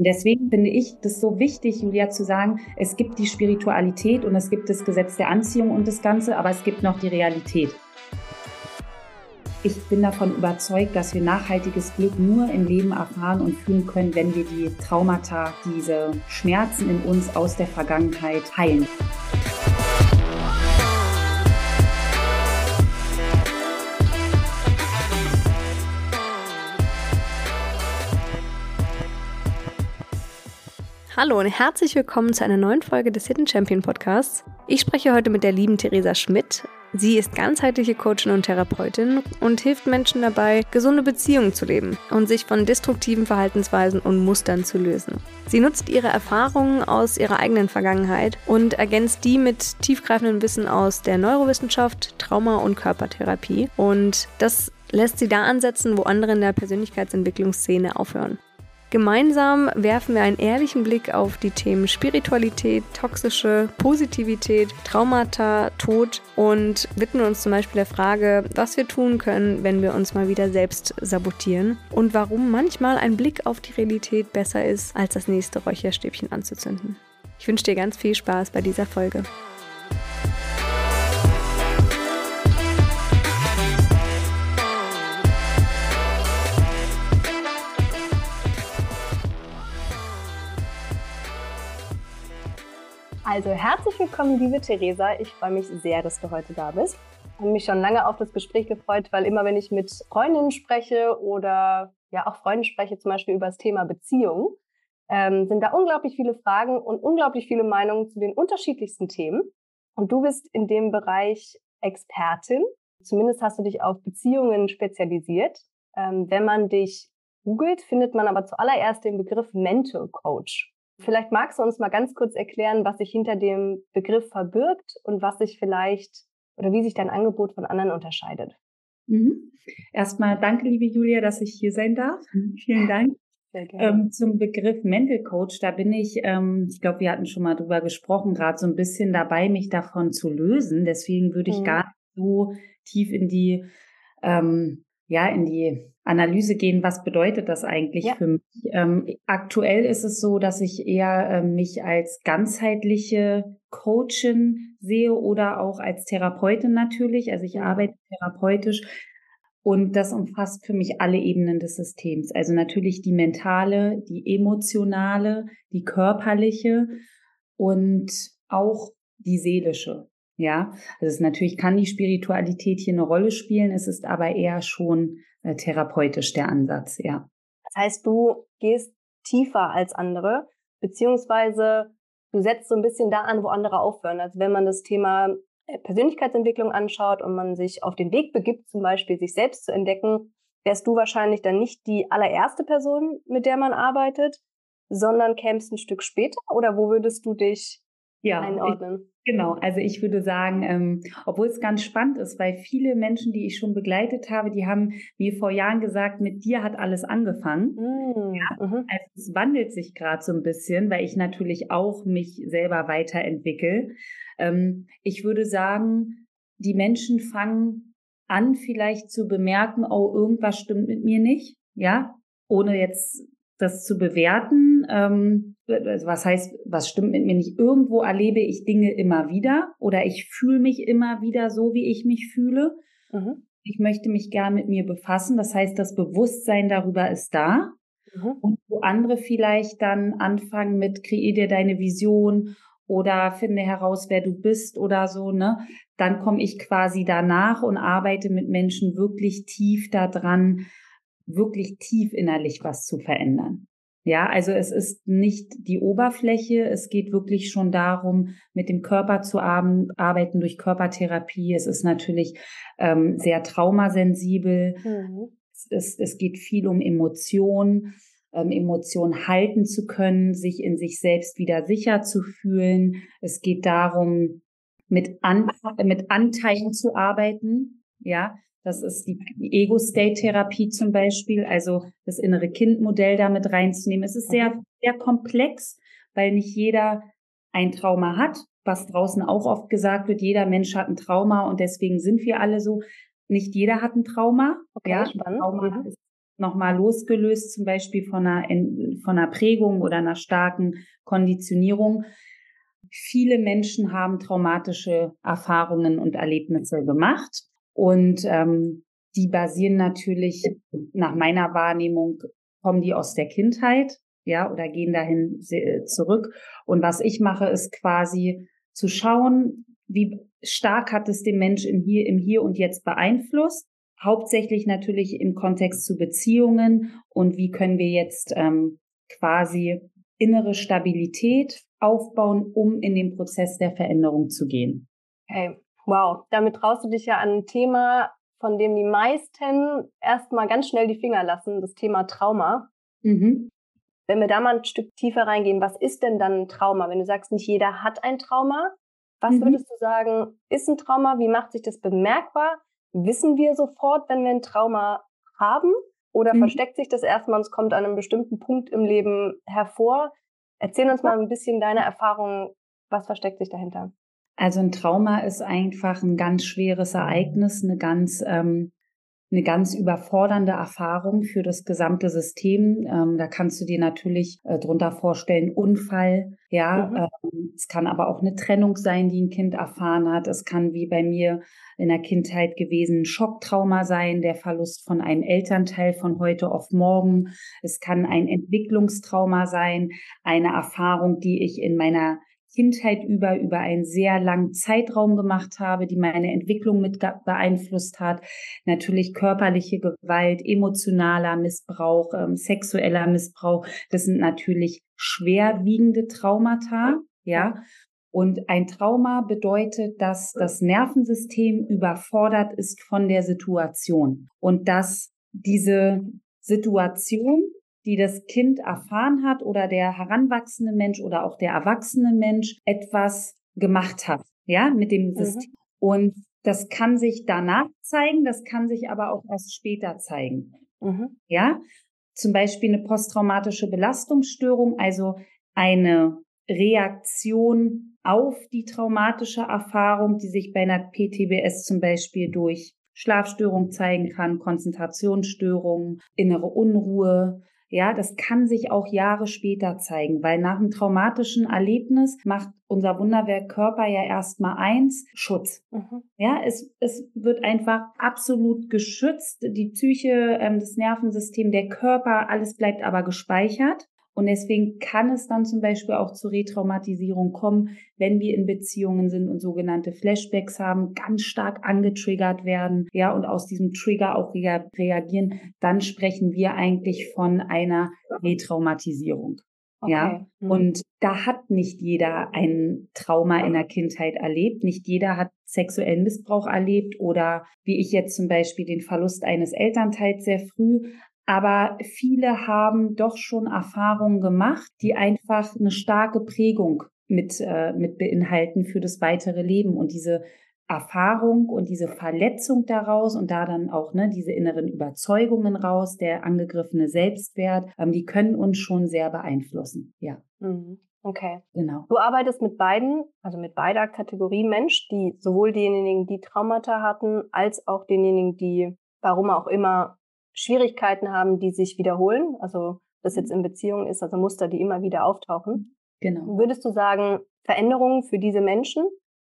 Und deswegen finde ich das so wichtig, Julia, zu sagen, es gibt die Spiritualität und es gibt das Gesetz der Anziehung und das Ganze, aber es gibt noch die Realität. Ich bin davon überzeugt, dass wir nachhaltiges Glück nur im Leben erfahren und fühlen können, wenn wir die Traumata, diese Schmerzen in uns aus der Vergangenheit heilen. Hallo und herzlich willkommen zu einer neuen Folge des Hidden Champion Podcasts. Ich spreche heute mit der lieben Theresa Schmidt. Sie ist ganzheitliche Coachin und Therapeutin und hilft Menschen dabei, gesunde Beziehungen zu leben und sich von destruktiven Verhaltensweisen und Mustern zu lösen. Sie nutzt ihre Erfahrungen aus ihrer eigenen Vergangenheit und ergänzt die mit tiefgreifendem Wissen aus der Neurowissenschaft, Trauma- und Körpertherapie. Und das lässt sie da ansetzen, wo andere in der Persönlichkeitsentwicklungsszene aufhören. Gemeinsam werfen wir einen ehrlichen Blick auf die Themen Spiritualität, toxische Positivität, Traumata, Tod und widmen uns zum Beispiel der Frage, was wir tun können, wenn wir uns mal wieder selbst sabotieren und warum manchmal ein Blick auf die Realität besser ist, als das nächste Räucherstäbchen anzuzünden. Ich wünsche dir ganz viel Spaß bei dieser Folge. Also herzlich willkommen, liebe Theresa. Ich freue mich sehr, dass du heute da bist. Ich habe mich schon lange auf das Gespräch gefreut, weil immer, wenn ich mit Freundinnen spreche oder ja auch Freunden spreche, zum Beispiel über das Thema Beziehung, ähm, sind da unglaublich viele Fragen und unglaublich viele Meinungen zu den unterschiedlichsten Themen. Und du bist in dem Bereich Expertin. Zumindest hast du dich auf Beziehungen spezialisiert. Ähm, wenn man dich googelt, findet man aber zuallererst den Begriff Mental Coach. Vielleicht magst du uns mal ganz kurz erklären, was sich hinter dem Begriff verbirgt und was sich vielleicht oder wie sich dein Angebot von anderen unterscheidet. Mhm. Erstmal danke, liebe Julia, dass ich hier sein darf. Vielen Dank. Ähm, zum Begriff Mental Coach, da bin ich, ähm, ich glaube, wir hatten schon mal drüber gesprochen, gerade so ein bisschen dabei, mich davon zu lösen. Deswegen würde ich mhm. gar nicht so tief in die ähm, ja, in die Analyse gehen, was bedeutet das eigentlich ja. für mich? Ähm, aktuell ist es so, dass ich eher äh, mich als ganzheitliche Coachin sehe oder auch als Therapeutin natürlich. Also ich arbeite therapeutisch und das umfasst für mich alle Ebenen des Systems. Also natürlich die mentale, die emotionale, die körperliche und auch die seelische. Ja, also es natürlich kann die Spiritualität hier eine Rolle spielen, es ist aber eher schon äh, therapeutisch der Ansatz, ja. Das heißt, du gehst tiefer als andere, beziehungsweise du setzt so ein bisschen da an, wo andere aufhören. Also wenn man das Thema äh, Persönlichkeitsentwicklung anschaut und man sich auf den Weg begibt, zum Beispiel sich selbst zu entdecken, wärst du wahrscheinlich dann nicht die allererste Person, mit der man arbeitet, sondern kämst ein Stück später? Oder wo würdest du dich ja, einordnen? Genau, also ich würde sagen, ähm, obwohl es ganz spannend ist, weil viele Menschen, die ich schon begleitet habe, die haben mir vor Jahren gesagt, mit dir hat alles angefangen. Mm, ja, mhm. Also es wandelt sich gerade so ein bisschen, weil ich natürlich auch mich selber weiterentwickle. Ähm, ich würde sagen, die Menschen fangen an, vielleicht zu bemerken, oh, irgendwas stimmt mit mir nicht, ja, ohne jetzt das zu bewerten. Ähm, was heißt, was stimmt mit mir nicht? Irgendwo erlebe ich Dinge immer wieder oder ich fühle mich immer wieder so, wie ich mich fühle. Mhm. Ich möchte mich gern mit mir befassen. Das heißt, das Bewusstsein darüber ist da. Mhm. Und wo andere vielleicht dann anfangen mit, kreier dir deine Vision oder finde heraus, wer du bist oder so, ne? Dann komme ich quasi danach und arbeite mit Menschen wirklich tief daran, wirklich tief innerlich was zu verändern. Ja, also es ist nicht die Oberfläche, es geht wirklich schon darum, mit dem Körper zu arbeiten durch Körpertherapie. Es ist natürlich ähm, sehr traumasensibel. Mhm. Es, es geht viel um Emotionen, ähm, Emotionen halten zu können, sich in sich selbst wieder sicher zu fühlen. Es geht darum, mit, An mit Anteilen zu arbeiten. Ja, das ist die, Ego-State-Therapie zum Beispiel, also das innere Kind-Modell damit reinzunehmen. Es ist sehr, sehr komplex, weil nicht jeder ein Trauma hat, was draußen auch oft gesagt wird, jeder Mensch hat ein Trauma und deswegen sind wir alle so. Nicht jeder hat ein Trauma. Okay, ja, spannend. Trauma mhm. ist nochmal losgelöst, zum Beispiel von einer, von einer Prägung oder einer starken Konditionierung. Viele Menschen haben traumatische Erfahrungen und Erlebnisse gemacht und ähm, die basieren natürlich nach meiner Wahrnehmung, kommen die aus der Kindheit, ja, oder gehen dahin zurück. Und was ich mache, ist quasi zu schauen, wie stark hat es den Mensch im Hier, im Hier und Jetzt beeinflusst. Hauptsächlich natürlich im Kontext zu Beziehungen und wie können wir jetzt ähm, quasi innere Stabilität aufbauen, um in den Prozess der Veränderung zu gehen. Hey, wow. Damit traust du dich ja an ein Thema, von dem die meisten erstmal ganz schnell die Finger lassen, das Thema Trauma. Mhm. Wenn wir da mal ein Stück tiefer reingehen, was ist denn dann ein Trauma? Wenn du sagst, nicht jeder hat ein Trauma, was mhm. würdest du sagen, ist ein Trauma? Wie macht sich das bemerkbar? Wissen wir sofort, wenn wir ein Trauma haben? Oder mhm. versteckt sich das erstmal und es kommt an einem bestimmten Punkt im Leben hervor? Erzähl uns mal ein bisschen deine Erfahrungen. Was versteckt sich dahinter? Also ein Trauma ist einfach ein ganz schweres Ereignis, eine ganz ähm, eine ganz überfordernde Erfahrung für das gesamte System. Ähm, da kannst du dir natürlich äh, drunter vorstellen, Unfall, ja. Mhm. Ähm, es kann aber auch eine Trennung sein, die ein Kind erfahren hat. Es kann wie bei mir in der Kindheit gewesen ein Schocktrauma sein, der Verlust von einem Elternteil von heute auf morgen. Es kann ein Entwicklungstrauma sein, eine Erfahrung, die ich in meiner Kindheit über, über einen sehr langen Zeitraum gemacht habe, die meine Entwicklung mit beeinflusst hat. Natürlich körperliche Gewalt, emotionaler Missbrauch, ähm, sexueller Missbrauch. Das sind natürlich schwerwiegende Traumata, ja. Und ein Trauma bedeutet, dass das Nervensystem überfordert ist von der Situation und dass diese Situation die das Kind erfahren hat oder der heranwachsende Mensch oder auch der erwachsene Mensch etwas gemacht hat, ja, mit dem mhm. System. Mhm. Und das kann sich danach zeigen, das kann sich aber auch erst später zeigen. Mhm. Ja, zum Beispiel eine posttraumatische Belastungsstörung, also eine Reaktion auf die traumatische Erfahrung, die sich bei einer PTBS zum Beispiel durch Schlafstörung zeigen kann, Konzentrationsstörungen, innere Unruhe, ja, das kann sich auch Jahre später zeigen, weil nach einem traumatischen Erlebnis macht unser Wunderwerk Körper ja erstmal eins, Schutz. Mhm. Ja, es, es wird einfach absolut geschützt. Die Psyche, ähm, das Nervensystem, der Körper, alles bleibt aber gespeichert. Und deswegen kann es dann zum Beispiel auch zu Retraumatisierung kommen, wenn wir in Beziehungen sind und sogenannte Flashbacks haben, ganz stark angetriggert werden, ja, und aus diesem Trigger auch reagieren, dann sprechen wir eigentlich von einer Retraumatisierung. Okay. Ja, mhm. und da hat nicht jeder ein Trauma in der Kindheit erlebt. Nicht jeder hat sexuellen Missbrauch erlebt oder wie ich jetzt zum Beispiel den Verlust eines Elternteils sehr früh. Aber viele haben doch schon Erfahrungen gemacht, die einfach eine starke Prägung mit, äh, mit beinhalten für das weitere Leben. Und diese Erfahrung und diese Verletzung daraus und da dann auch ne, diese inneren Überzeugungen raus, der angegriffene Selbstwert, ähm, die können uns schon sehr beeinflussen. Ja. Mhm. Okay. Genau. Du arbeitest mit beiden, also mit beider Kategorie Mensch, die sowohl denjenigen, die Traumata hatten, als auch denjenigen, die, warum auch immer, Schwierigkeiten haben, die sich wiederholen, also das jetzt in Beziehungen ist, also Muster, die immer wieder auftauchen. Genau. Würdest du sagen, Veränderungen für diese Menschen,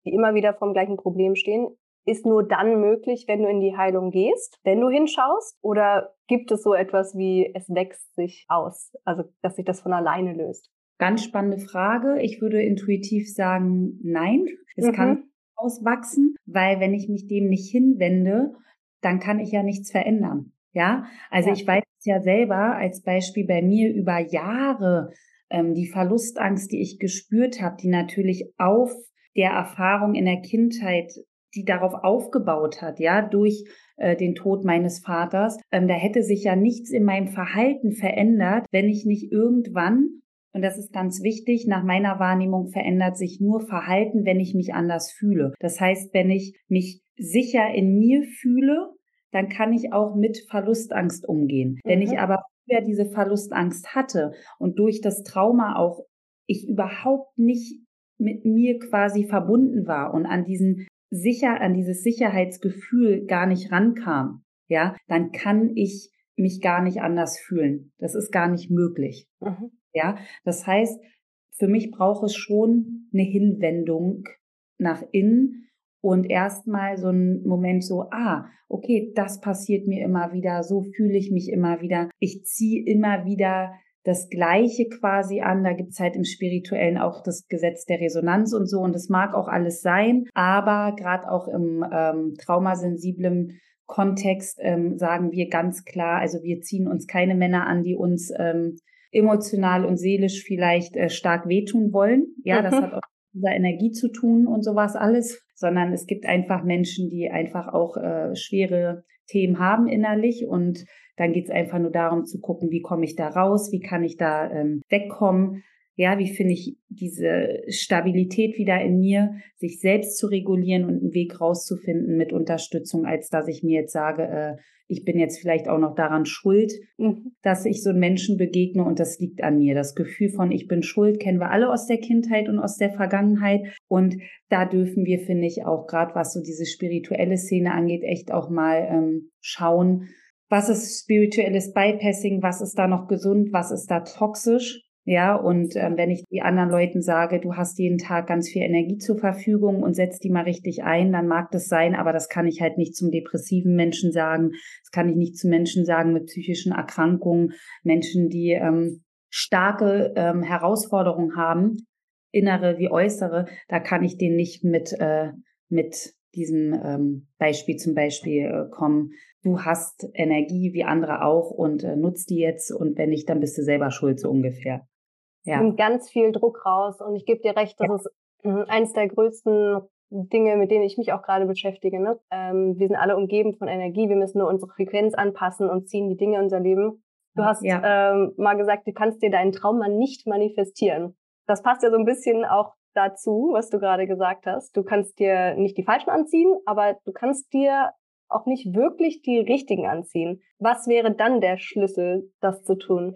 die immer wieder vom gleichen Problem stehen, ist nur dann möglich, wenn du in die Heilung gehst, wenn du hinschaust? Oder gibt es so etwas wie, es wächst sich aus, also dass sich das von alleine löst? Ganz spannende Frage. Ich würde intuitiv sagen, nein, es mhm. kann auswachsen, weil wenn ich mich dem nicht hinwende, dann kann ich ja nichts verändern. Ja, also ja. ich weiß es ja selber als Beispiel bei mir über Jahre, ähm, die Verlustangst, die ich gespürt habe, die natürlich auf der Erfahrung in der Kindheit, die darauf aufgebaut hat, ja, durch äh, den Tod meines Vaters, ähm, da hätte sich ja nichts in meinem Verhalten verändert, wenn ich nicht irgendwann und das ist ganz wichtig. Nach meiner Wahrnehmung verändert sich nur Verhalten, wenn ich mich anders fühle. Das heißt, wenn ich mich sicher in mir fühle, dann kann ich auch mit Verlustangst umgehen. Mhm. Wenn ich mhm. aber früher diese Verlustangst hatte und durch das Trauma auch ich überhaupt nicht mit mir quasi verbunden war und an diesen sicher, an dieses Sicherheitsgefühl gar nicht rankam, ja, dann kann ich mich gar nicht anders fühlen. Das ist gar nicht möglich. Mhm. Ja, das heißt, für mich braucht es schon eine Hinwendung nach innen und erstmal so ein Moment so, ah, okay, das passiert mir immer wieder, so fühle ich mich immer wieder. Ich ziehe immer wieder das Gleiche quasi an. Da gibt's halt im Spirituellen auch das Gesetz der Resonanz und so. Und das mag auch alles sein. Aber gerade auch im ähm, traumasensiblen Kontext ähm, sagen wir ganz klar, also wir ziehen uns keine Männer an, die uns ähm, emotional und seelisch vielleicht äh, stark wehtun wollen. Ja, das mhm. hat auch dieser Energie zu tun und sowas alles, sondern es gibt einfach Menschen, die einfach auch äh, schwere Themen haben innerlich und dann geht's einfach nur darum zu gucken, wie komme ich da raus, wie kann ich da ähm, wegkommen, ja, wie finde ich diese Stabilität wieder in mir, sich selbst zu regulieren und einen Weg rauszufinden mit Unterstützung, als dass ich mir jetzt sage, äh, ich bin jetzt vielleicht auch noch daran schuld, mhm. dass ich so einen Menschen begegne und das liegt an mir. Das Gefühl von ich bin schuld kennen wir alle aus der Kindheit und aus der Vergangenheit und da dürfen wir, finde ich, auch gerade was so diese spirituelle Szene angeht, echt auch mal ähm, schauen, was ist spirituelles Bypassing, was ist da noch gesund, was ist da toxisch ja, und äh, wenn ich die anderen Leuten sage, du hast jeden Tag ganz viel Energie zur Verfügung und setzt die mal richtig ein, dann mag das sein, aber das kann ich halt nicht zum depressiven Menschen sagen. Das kann ich nicht zu Menschen sagen mit psychischen Erkrankungen, Menschen, die ähm, starke ähm, Herausforderungen haben, innere wie äußere. Da kann ich denen nicht mit, äh, mit diesem ähm, Beispiel zum Beispiel äh, kommen. Du hast Energie wie andere auch und äh, nutzt die jetzt und wenn nicht, dann bist du selber schuld, so ungefähr ja. nimmt ganz viel Druck raus. Und ich gebe dir recht, das ja. ist hm, eines der größten Dinge, mit denen ich mich auch gerade beschäftige. Ne? Ähm, wir sind alle umgeben von Energie, wir müssen nur unsere Frequenz anpassen und ziehen die Dinge in unser Leben. Du hast ja. ähm, mal gesagt, du kannst dir deinen Traum mal nicht manifestieren. Das passt ja so ein bisschen auch dazu, was du gerade gesagt hast. Du kannst dir nicht die falschen anziehen, aber du kannst dir auch nicht wirklich die richtigen anziehen. Was wäre dann der Schlüssel, das zu tun?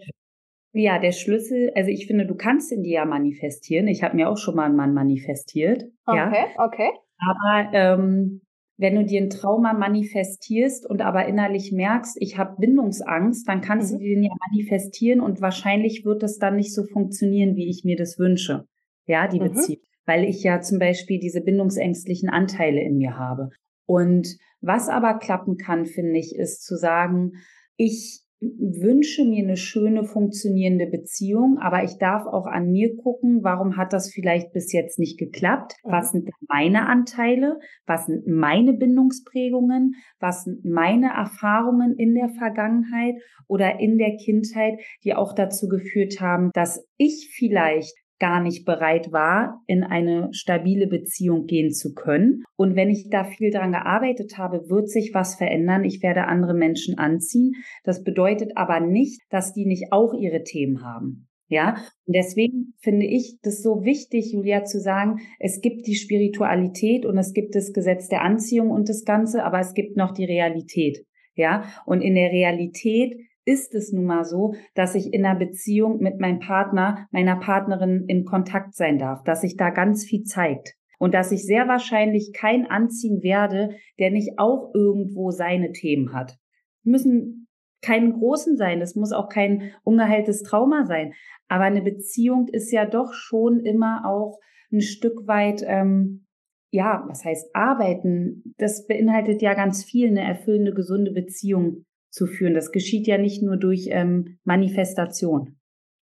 Ja, der Schlüssel, also ich finde, du kannst in dir ja manifestieren. Ich habe mir auch schon mal einen Mann manifestiert. Okay, ja. okay. Aber ähm, wenn du dir ein Trauma manifestierst und aber innerlich merkst, ich habe Bindungsangst, dann kannst mhm. du den ja manifestieren und wahrscheinlich wird es dann nicht so funktionieren, wie ich mir das wünsche. Ja, die mhm. Beziehung. Weil ich ja zum Beispiel diese bindungsängstlichen Anteile in mir habe. Und was aber klappen kann, finde ich, ist zu sagen, ich wünsche mir eine schöne, funktionierende Beziehung, aber ich darf auch an mir gucken, warum hat das vielleicht bis jetzt nicht geklappt? Was sind meine Anteile? Was sind meine Bindungsprägungen? Was sind meine Erfahrungen in der Vergangenheit oder in der Kindheit, die auch dazu geführt haben, dass ich vielleicht gar nicht bereit war, in eine stabile Beziehung gehen zu können. Und wenn ich da viel dran gearbeitet habe, wird sich was verändern. Ich werde andere Menschen anziehen. Das bedeutet aber nicht, dass die nicht auch ihre Themen haben. Ja, und deswegen finde ich das so wichtig, Julia, zu sagen, es gibt die Spiritualität und es gibt das Gesetz der Anziehung und das Ganze, aber es gibt noch die Realität. Ja, und in der Realität ist es nun mal so, dass ich in einer Beziehung mit meinem Partner, meiner Partnerin in Kontakt sein darf, dass sich da ganz viel zeigt und dass ich sehr wahrscheinlich kein anziehen werde, der nicht auch irgendwo seine Themen hat. Müssen keinen großen sein, es muss auch kein ungeheiltes Trauma sein, aber eine Beziehung ist ja doch schon immer auch ein Stück weit ähm, ja, was heißt arbeiten? Das beinhaltet ja ganz viel, eine erfüllende, gesunde Beziehung zu führen. Das geschieht ja nicht nur durch ähm, Manifestation.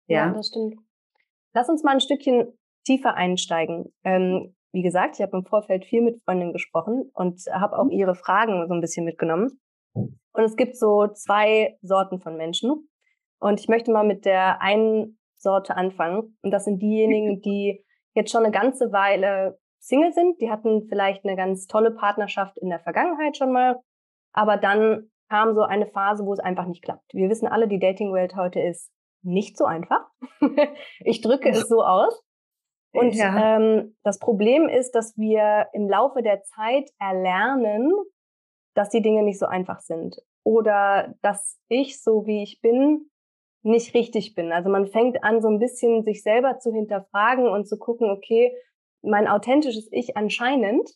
Ja? ja, das stimmt. Lass uns mal ein Stückchen tiefer einsteigen. Ähm, wie gesagt, ich habe im Vorfeld viel mit Freundinnen gesprochen und habe auch mhm. ihre Fragen so ein bisschen mitgenommen. Und es gibt so zwei Sorten von Menschen. Und ich möchte mal mit der einen Sorte anfangen. Und das sind diejenigen, die jetzt schon eine ganze Weile Single sind. Die hatten vielleicht eine ganz tolle Partnerschaft in der Vergangenheit schon mal, aber dann kam so eine Phase, wo es einfach nicht klappt. Wir wissen alle, die Dating-Welt heute ist nicht so einfach. ich drücke es so aus. Und ja. ähm, das Problem ist, dass wir im Laufe der Zeit erlernen, dass die Dinge nicht so einfach sind. Oder dass ich, so wie ich bin, nicht richtig bin. Also man fängt an, so ein bisschen sich selber zu hinterfragen und zu gucken, okay, mein authentisches Ich anscheinend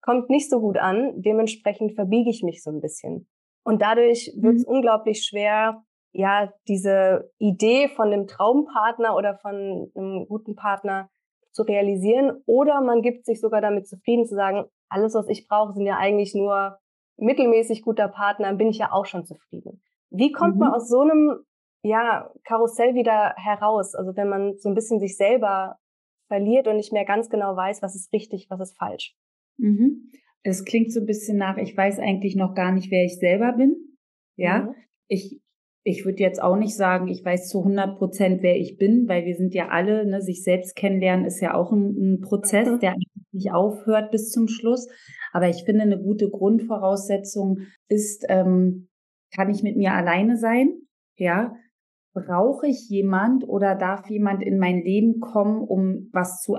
kommt nicht so gut an, dementsprechend verbiege ich mich so ein bisschen. Und dadurch wird es mhm. unglaublich schwer, ja, diese Idee von dem Traumpartner oder von einem guten Partner zu realisieren. Oder man gibt sich sogar damit zufrieden zu sagen, alles, was ich brauche, sind ja eigentlich nur mittelmäßig guter Partner, bin ich ja auch schon zufrieden. Wie kommt mhm. man aus so einem ja, Karussell wieder heraus? Also wenn man so ein bisschen sich selber verliert und nicht mehr ganz genau weiß, was ist richtig, was ist falsch. Mhm. Es klingt so ein bisschen nach, ich weiß eigentlich noch gar nicht, wer ich selber bin. Ja, mhm. ich, ich würde jetzt auch nicht sagen, ich weiß zu 100 Prozent, wer ich bin, weil wir sind ja alle, ne, sich selbst kennenlernen ist ja auch ein, ein Prozess, mhm. der nicht aufhört bis zum Schluss. Aber ich finde, eine gute Grundvoraussetzung ist, ähm, kann ich mit mir alleine sein? Ja. Brauche ich jemand oder darf jemand in mein Leben kommen, um was zu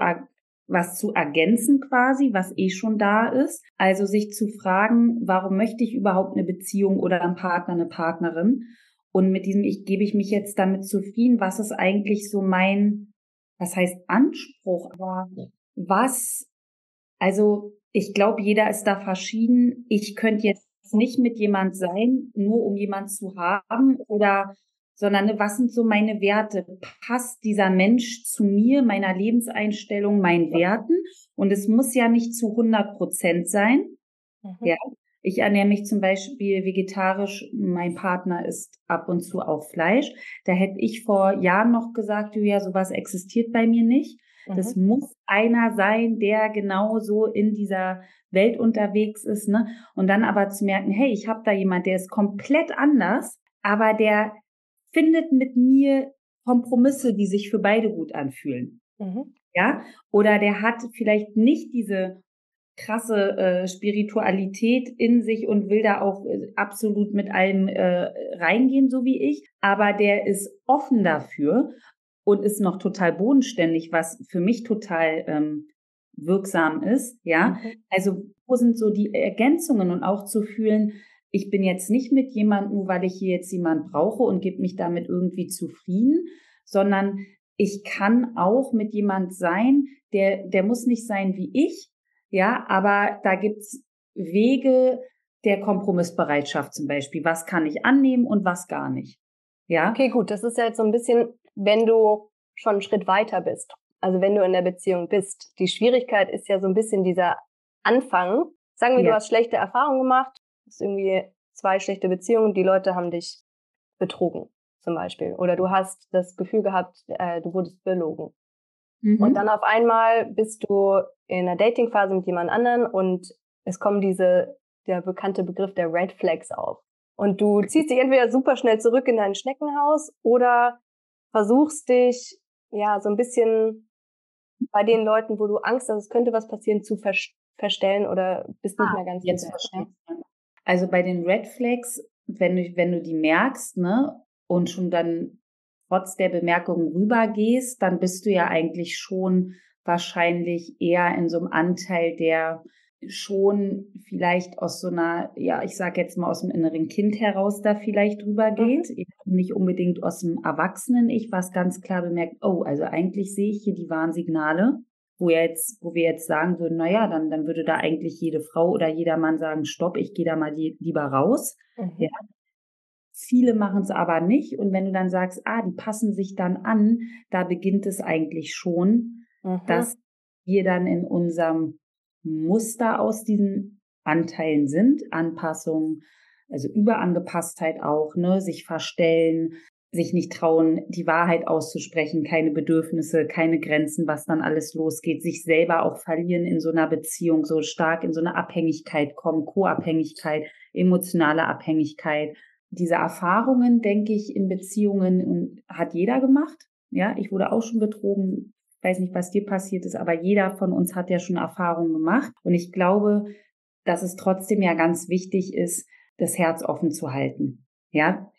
was zu ergänzen quasi, was eh schon da ist. Also sich zu fragen, warum möchte ich überhaupt eine Beziehung oder einen Partner, eine Partnerin? Und mit diesem, ich gebe ich mich jetzt damit zufrieden, was ist eigentlich so mein, was heißt Anspruch, aber was, also ich glaube, jeder ist da verschieden. Ich könnte jetzt nicht mit jemand sein, nur um jemand zu haben oder sondern ne, was sind so meine Werte? Passt dieser Mensch zu mir, meiner Lebenseinstellung, meinen Werten? Und es muss ja nicht zu 100 Prozent sein. Mhm. Ja. Ich ernähre mich zum Beispiel vegetarisch. Mein Partner isst ab und zu auch Fleisch. Da hätte ich vor Jahren noch gesagt, ja, sowas existiert bei mir nicht. Mhm. Das muss einer sein, der genauso in dieser Welt unterwegs ist, ne? Und dann aber zu merken, hey, ich habe da jemand, der ist komplett anders, aber der findet mit mir Kompromisse, die sich für beide gut anfühlen. Mhm. Ja, oder der hat vielleicht nicht diese krasse äh, Spiritualität in sich und will da auch äh, absolut mit allem äh, reingehen, so wie ich. Aber der ist offen dafür und ist noch total bodenständig, was für mich total ähm, wirksam ist. Ja, mhm. also wo sind so die Ergänzungen und auch zu fühlen, ich bin jetzt nicht mit jemandem, nur weil ich hier jetzt jemand brauche und gebe mich damit irgendwie zufrieden, sondern ich kann auch mit jemand sein, der, der muss nicht sein wie ich, ja, aber da gibt's Wege der Kompromissbereitschaft zum Beispiel. Was kann ich annehmen und was gar nicht? Ja. Okay, gut. Das ist ja jetzt so ein bisschen, wenn du schon einen Schritt weiter bist. Also wenn du in der Beziehung bist. Die Schwierigkeit ist ja so ein bisschen dieser Anfang. Sagen wir, ja. du hast schlechte Erfahrungen gemacht ist irgendwie zwei schlechte Beziehungen, die Leute haben dich betrogen, zum Beispiel. Oder du hast das Gefühl gehabt, äh, du wurdest belogen. Mhm. Und dann auf einmal bist du in einer Datingphase mit jemand anderen und es kommen diese, der bekannte Begriff der Red Flags auf. Und du ziehst dich entweder super schnell zurück in dein Schneckenhaus oder versuchst dich, ja, so ein bisschen bei den Leuten, wo du Angst hast, es könnte was passieren, zu ver verstellen oder bist nicht ah, mehr ganz jetzt sicher. Also bei den Red Flags, wenn du, wenn du die merkst, ne, und schon dann trotz der Bemerkungen rübergehst, dann bist du ja eigentlich schon wahrscheinlich eher in so einem Anteil, der schon vielleicht aus so einer, ja, ich sage jetzt mal aus dem inneren Kind heraus da vielleicht rübergeht, mhm. nicht unbedingt aus dem Erwachsenen-Ich, was ganz klar bemerkt, oh, also eigentlich sehe ich hier die Warnsignale wo jetzt, wo wir jetzt sagen würden, na ja, dann, dann würde da eigentlich jede Frau oder jeder Mann sagen, stopp, ich gehe da mal die, lieber raus. Mhm. Ja. Viele machen es aber nicht. Und wenn du dann sagst, ah, die passen sich dann an, da beginnt es eigentlich schon, mhm. dass wir dann in unserem Muster aus diesen Anteilen sind, Anpassung, also Überangepasstheit auch, ne, sich verstellen, sich nicht trauen, die Wahrheit auszusprechen, keine Bedürfnisse, keine Grenzen, was dann alles losgeht, sich selber auch verlieren in so einer Beziehung, so stark in so eine Abhängigkeit kommen, Co-Abhängigkeit, emotionale Abhängigkeit. Diese Erfahrungen, denke ich, in Beziehungen hat jeder gemacht. Ja, ich wurde auch schon betrogen. Weiß nicht, was dir passiert ist, aber jeder von uns hat ja schon Erfahrungen gemacht. Und ich glaube, dass es trotzdem ja ganz wichtig ist, das Herz offen zu halten. Ja,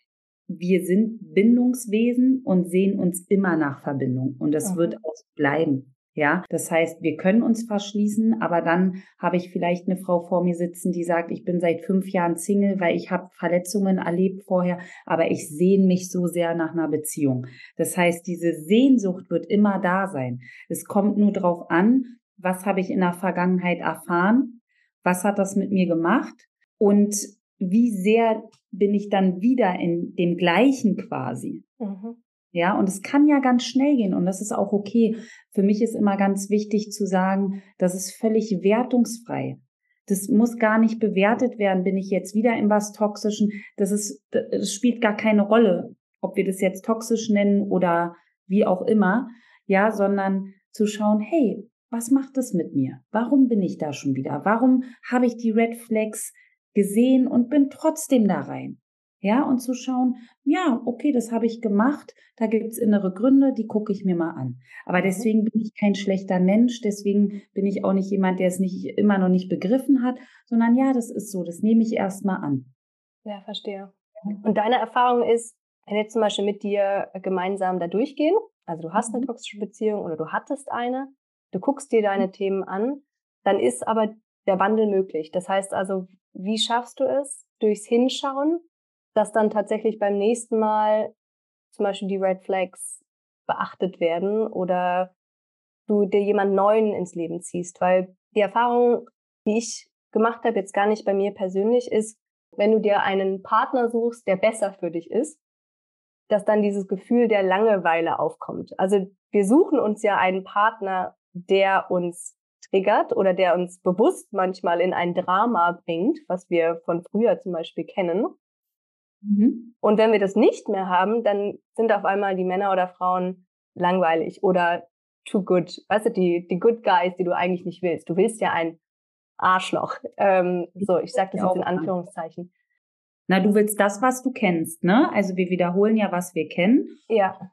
wir sind Bindungswesen und sehen uns immer nach Verbindung. Und das mhm. wird auch bleiben. Ja, das heißt, wir können uns verschließen, aber dann habe ich vielleicht eine Frau vor mir sitzen, die sagt, ich bin seit fünf Jahren Single, weil ich habe Verletzungen erlebt vorher, aber ich sehne mich so sehr nach einer Beziehung. Das heißt, diese Sehnsucht wird immer da sein. Es kommt nur darauf an, was habe ich in der Vergangenheit erfahren, was hat das mit mir gemacht und wie sehr bin ich dann wieder in dem gleichen quasi. Mhm. Ja, und es kann ja ganz schnell gehen und das ist auch okay. Für mich ist immer ganz wichtig zu sagen, das ist völlig wertungsfrei. Das muss gar nicht bewertet werden. Bin ich jetzt wieder in was Toxischen? Das ist, das spielt gar keine Rolle, ob wir das jetzt toxisch nennen oder wie auch immer. Ja, sondern zu schauen, hey, was macht das mit mir? Warum bin ich da schon wieder? Warum habe ich die Red Flags gesehen und bin trotzdem da rein? Ja, und zu schauen, ja, okay, das habe ich gemacht, da gibt's innere Gründe, die gucke ich mir mal an. Aber mhm. deswegen bin ich kein schlechter Mensch, deswegen bin ich auch nicht jemand, der es nicht immer noch nicht begriffen hat, sondern ja, das ist so, das nehme ich erstmal an. Ja, verstehe. Und deine Erfahrung ist, wenn jetzt zum Beispiel mit dir gemeinsam da durchgehen, also du hast eine mhm. toxische Beziehung oder du hattest eine, du guckst dir deine mhm. Themen an, dann ist aber der Wandel möglich. Das heißt also, wie schaffst du es, durchs Hinschauen dass dann tatsächlich beim nächsten Mal zum Beispiel die Red Flags beachtet werden oder du dir jemand Neuen ins Leben ziehst. Weil die Erfahrung, die ich gemacht habe, jetzt gar nicht bei mir persönlich, ist, wenn du dir einen Partner suchst, der besser für dich ist, dass dann dieses Gefühl der Langeweile aufkommt. Also wir suchen uns ja einen Partner, der uns triggert oder der uns bewusst manchmal in ein Drama bringt, was wir von früher zum Beispiel kennen. Mhm. Und wenn wir das nicht mehr haben, dann sind auf einmal die Männer oder Frauen langweilig oder too good. Weißt du, die, die good guys, die du eigentlich nicht willst. Du willst ja ein Arschloch. Ähm, so, ich sage das jetzt in Anführungszeichen. Na, du willst das, was du kennst, ne? Also wir wiederholen ja, was wir kennen. Ja.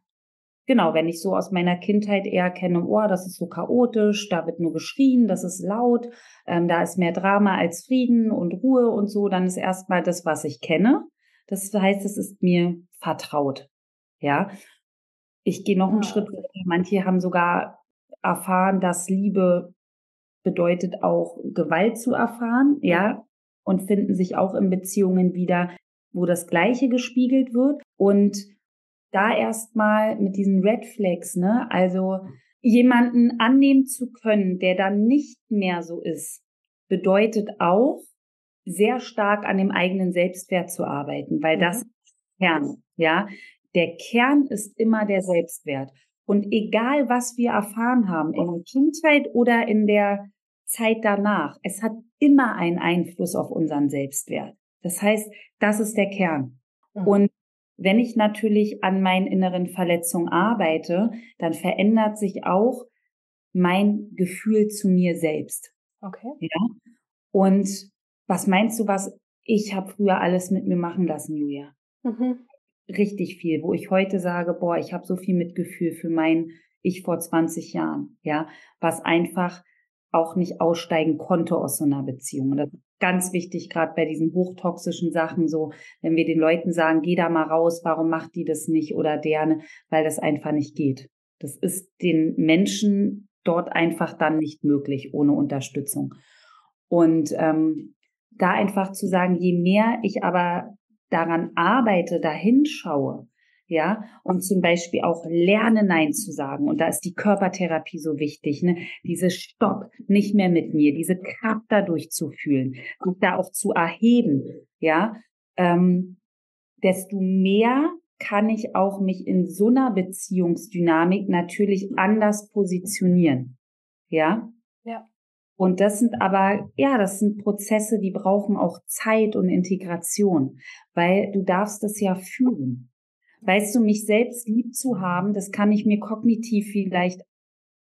Genau, wenn ich so aus meiner Kindheit eher kenne, oh, das ist so chaotisch, da wird nur geschrien, das ist laut, ähm, da ist mehr Drama als Frieden und Ruhe und so, dann ist erstmal das, was ich kenne. Das heißt, es ist mir vertraut. Ja. Ich gehe noch einen ja. Schritt weiter. Manche haben sogar erfahren, dass Liebe bedeutet auch Gewalt zu erfahren, ja, und finden sich auch in Beziehungen wieder, wo das Gleiche gespiegelt wird. Und da erstmal mit diesen Red Flags, ne, also jemanden annehmen zu können, der dann nicht mehr so ist, bedeutet auch, sehr stark an dem eigenen Selbstwert zu arbeiten, weil mhm. das ist Kern, ja. Der Kern ist immer der Selbstwert. Und egal, was wir erfahren haben, in der Kindheit oder in der Zeit danach, es hat immer einen Einfluss auf unseren Selbstwert. Das heißt, das ist der Kern. Mhm. Und wenn ich natürlich an meinen inneren Verletzungen arbeite, dann verändert sich auch mein Gefühl zu mir selbst. Okay. Ja. Und was meinst du, was ich habe früher alles mit mir machen lassen, Julia? Mhm. Richtig viel, wo ich heute sage, boah, ich habe so viel Mitgefühl für mein Ich vor 20 Jahren, ja, was einfach auch nicht aussteigen konnte aus so einer Beziehung. Und das ist ganz wichtig, gerade bei diesen hochtoxischen Sachen, so, wenn wir den Leuten sagen, geh da mal raus, warum macht die das nicht oder derne, weil das einfach nicht geht. Das ist den Menschen dort einfach dann nicht möglich ohne Unterstützung. Und ähm, da einfach zu sagen, je mehr ich aber daran arbeite, dahin schaue, ja, und zum Beispiel auch lerne Nein zu sagen. Und da ist die Körpertherapie so wichtig, ne? Diese Stopp, nicht mehr mit mir, diese Kraft da durchzufühlen, und da auch zu erheben, ja, ähm, desto mehr kann ich auch mich in so einer Beziehungsdynamik natürlich anders positionieren. Ja? Ja. Und das sind aber, ja, das sind Prozesse, die brauchen auch Zeit und Integration, weil du darfst das ja fühlen. Weißt du, mich selbst lieb zu haben, das kann ich mir kognitiv vielleicht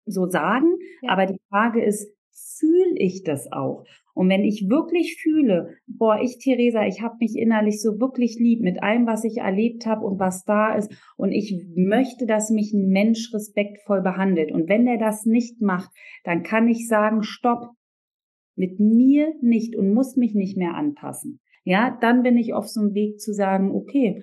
so sagen, ja. aber die Frage ist, fühle ich das auch? Und wenn ich wirklich fühle, boah, ich, Theresa, ich habe mich innerlich so wirklich lieb mit allem, was ich erlebt habe und was da ist, und ich möchte, dass mich ein Mensch respektvoll behandelt. Und wenn er das nicht macht, dann kann ich sagen, stopp, mit mir nicht und muss mich nicht mehr anpassen. Ja, dann bin ich auf so einem Weg zu sagen, okay,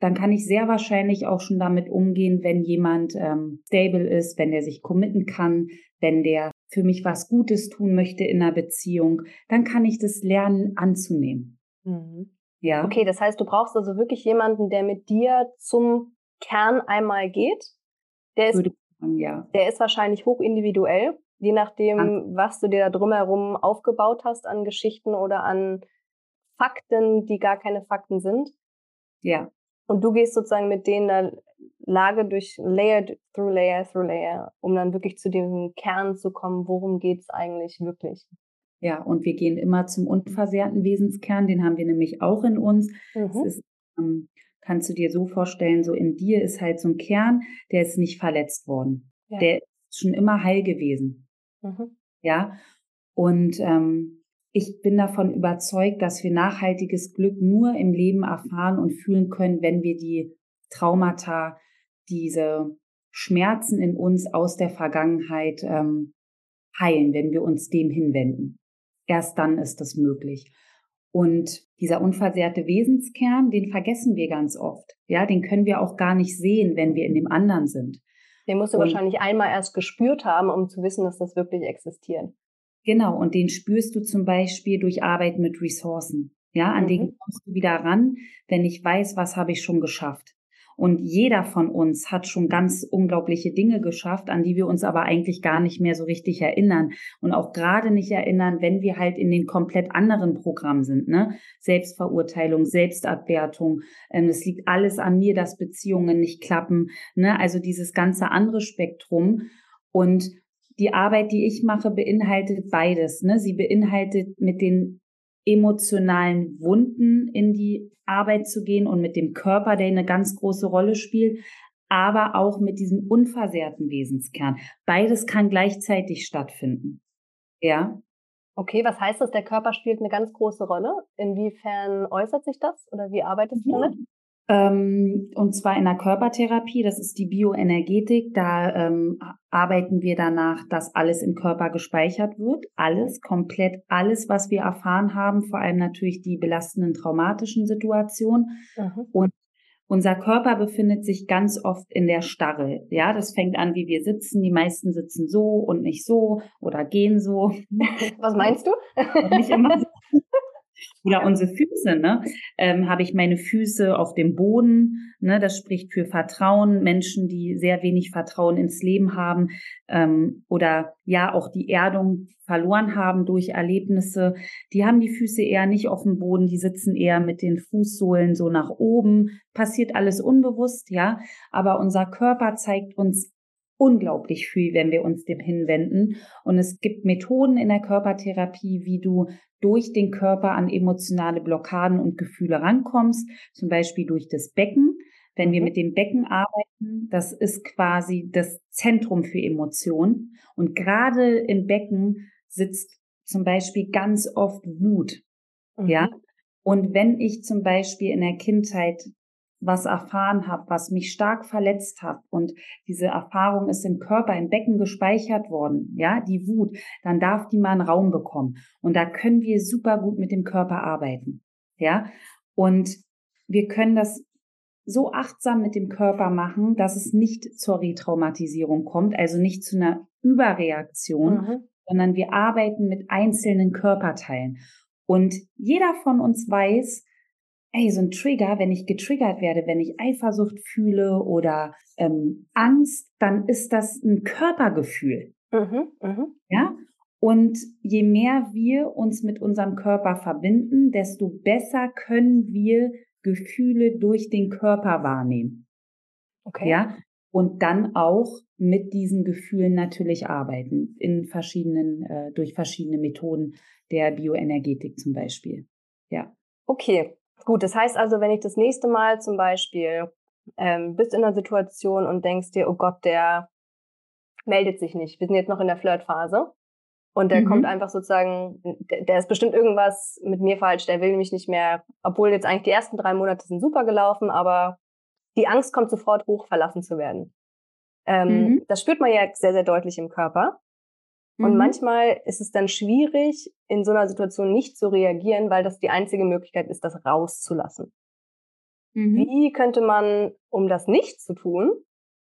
dann kann ich sehr wahrscheinlich auch schon damit umgehen, wenn jemand ähm, stable ist, wenn der sich committen kann, wenn der für mich was Gutes tun möchte in einer Beziehung, dann kann ich das lernen anzunehmen. Mhm. Ja. Okay, das heißt, du brauchst also wirklich jemanden, der mit dir zum Kern einmal geht. Der ist, sagen, ja. der ist wahrscheinlich hochindividuell, je nachdem, ja. was du dir da drumherum aufgebaut hast an Geschichten oder an Fakten, die gar keine Fakten sind. Ja. Und du gehst sozusagen mit denen da Lage durch Layer through Layer through Layer, um dann wirklich zu dem Kern zu kommen, worum geht's eigentlich wirklich. Ja, und wir gehen immer zum unversehrten Wesenskern, den haben wir nämlich auch in uns. Mhm. Ist, ähm, kannst du dir so vorstellen, so in dir ist halt so ein Kern, der ist nicht verletzt worden. Ja. Der ist schon immer heil gewesen. Mhm. Ja, und ähm, ich bin davon überzeugt, dass wir nachhaltiges Glück nur im Leben erfahren und fühlen können, wenn wir die Traumata, diese Schmerzen in uns aus der Vergangenheit ähm, heilen, wenn wir uns dem hinwenden. Erst dann ist das möglich. Und dieser unversehrte Wesenskern, den vergessen wir ganz oft. Ja, den können wir auch gar nicht sehen, wenn wir in dem anderen sind. Den musst du und, wahrscheinlich einmal erst gespürt haben, um zu wissen, dass das wirklich existiert. Genau, und den spürst du zum Beispiel durch Arbeit mit Ressourcen. Ja, an mhm. den kommst du wieder ran, wenn ich weiß, was habe ich schon geschafft. Und jeder von uns hat schon ganz unglaubliche Dinge geschafft, an die wir uns aber eigentlich gar nicht mehr so richtig erinnern. Und auch gerade nicht erinnern, wenn wir halt in den komplett anderen Programmen sind, ne? Selbstverurteilung, Selbstabwertung. Ähm, es liegt alles an mir, dass Beziehungen nicht klappen, ne? Also dieses ganze andere Spektrum. Und die Arbeit, die ich mache, beinhaltet beides. Ne? Sie beinhaltet mit den emotionalen Wunden in die Arbeit zu gehen und mit dem Körper, der eine ganz große Rolle spielt, aber auch mit diesem unversehrten Wesenskern. Beides kann gleichzeitig stattfinden. Ja. Okay, was heißt das? Der Körper spielt eine ganz große Rolle. Inwiefern äußert sich das oder wie arbeitest du damit? Ähm, und zwar in der Körpertherapie, das ist die Bioenergetik. Da ähm, arbeiten wir danach, dass alles im Körper gespeichert wird. Alles, komplett alles, was wir erfahren haben, vor allem natürlich die belastenden traumatischen Situationen. Mhm. Und unser Körper befindet sich ganz oft in der Starre. Ja, das fängt an, wie wir sitzen. Die meisten sitzen so und nicht so oder gehen so. Was meinst du? nicht immer so. Oder unsere Füße, ne? Ähm, Habe ich meine Füße auf dem Boden, ne? Das spricht für Vertrauen. Menschen, die sehr wenig Vertrauen ins Leben haben ähm, oder ja auch die Erdung verloren haben durch Erlebnisse, die haben die Füße eher nicht auf dem Boden, die sitzen eher mit den Fußsohlen so nach oben. Passiert alles unbewusst, ja. Aber unser Körper zeigt uns unglaublich viel, wenn wir uns dem hinwenden. Und es gibt Methoden in der Körpertherapie, wie du durch den Körper an emotionale Blockaden und Gefühle rankommst, zum Beispiel durch das Becken. Wenn wir mhm. mit dem Becken arbeiten, das ist quasi das Zentrum für Emotionen. Und gerade im Becken sitzt zum Beispiel ganz oft Wut. Mhm. Ja. Und wenn ich zum Beispiel in der Kindheit was erfahren habe, was mich stark verletzt hat und diese Erfahrung ist im Körper, im Becken gespeichert worden, ja, die Wut, dann darf die mal einen Raum bekommen. Und da können wir super gut mit dem Körper arbeiten, ja. Und wir können das so achtsam mit dem Körper machen, dass es nicht zur Retraumatisierung kommt, also nicht zu einer Überreaktion, mhm. sondern wir arbeiten mit einzelnen Körperteilen. Und jeder von uns weiß, ey, so ein Trigger, wenn ich getriggert werde, wenn ich Eifersucht fühle oder ähm, Angst, dann ist das ein Körpergefühl. Mhm, mh. Ja. Und je mehr wir uns mit unserem Körper verbinden, desto besser können wir Gefühle durch den Körper wahrnehmen. Okay. Ja. Und dann auch mit diesen Gefühlen natürlich arbeiten in verschiedenen, äh, durch verschiedene Methoden der Bioenergetik zum Beispiel. Ja. Okay, Gut, das heißt also, wenn ich das nächste Mal zum Beispiel ähm, bist in einer Situation und denkst dir, oh Gott, der meldet sich nicht. Wir sind jetzt noch in der Flirtphase. Und der mhm. kommt einfach sozusagen, der, der, ist bestimmt irgendwas mit mir falsch, der will mich nicht mehr, obwohl jetzt eigentlich die ersten drei Monate sind super gelaufen, aber die Angst kommt sofort hoch, verlassen zu werden. Ähm, mhm. Das spürt man ja sehr, sehr deutlich im Körper. Und mhm. manchmal ist es dann schwierig, in so einer Situation nicht zu reagieren, weil das die einzige Möglichkeit ist, das rauszulassen. Mhm. Wie könnte man, um das nicht zu tun,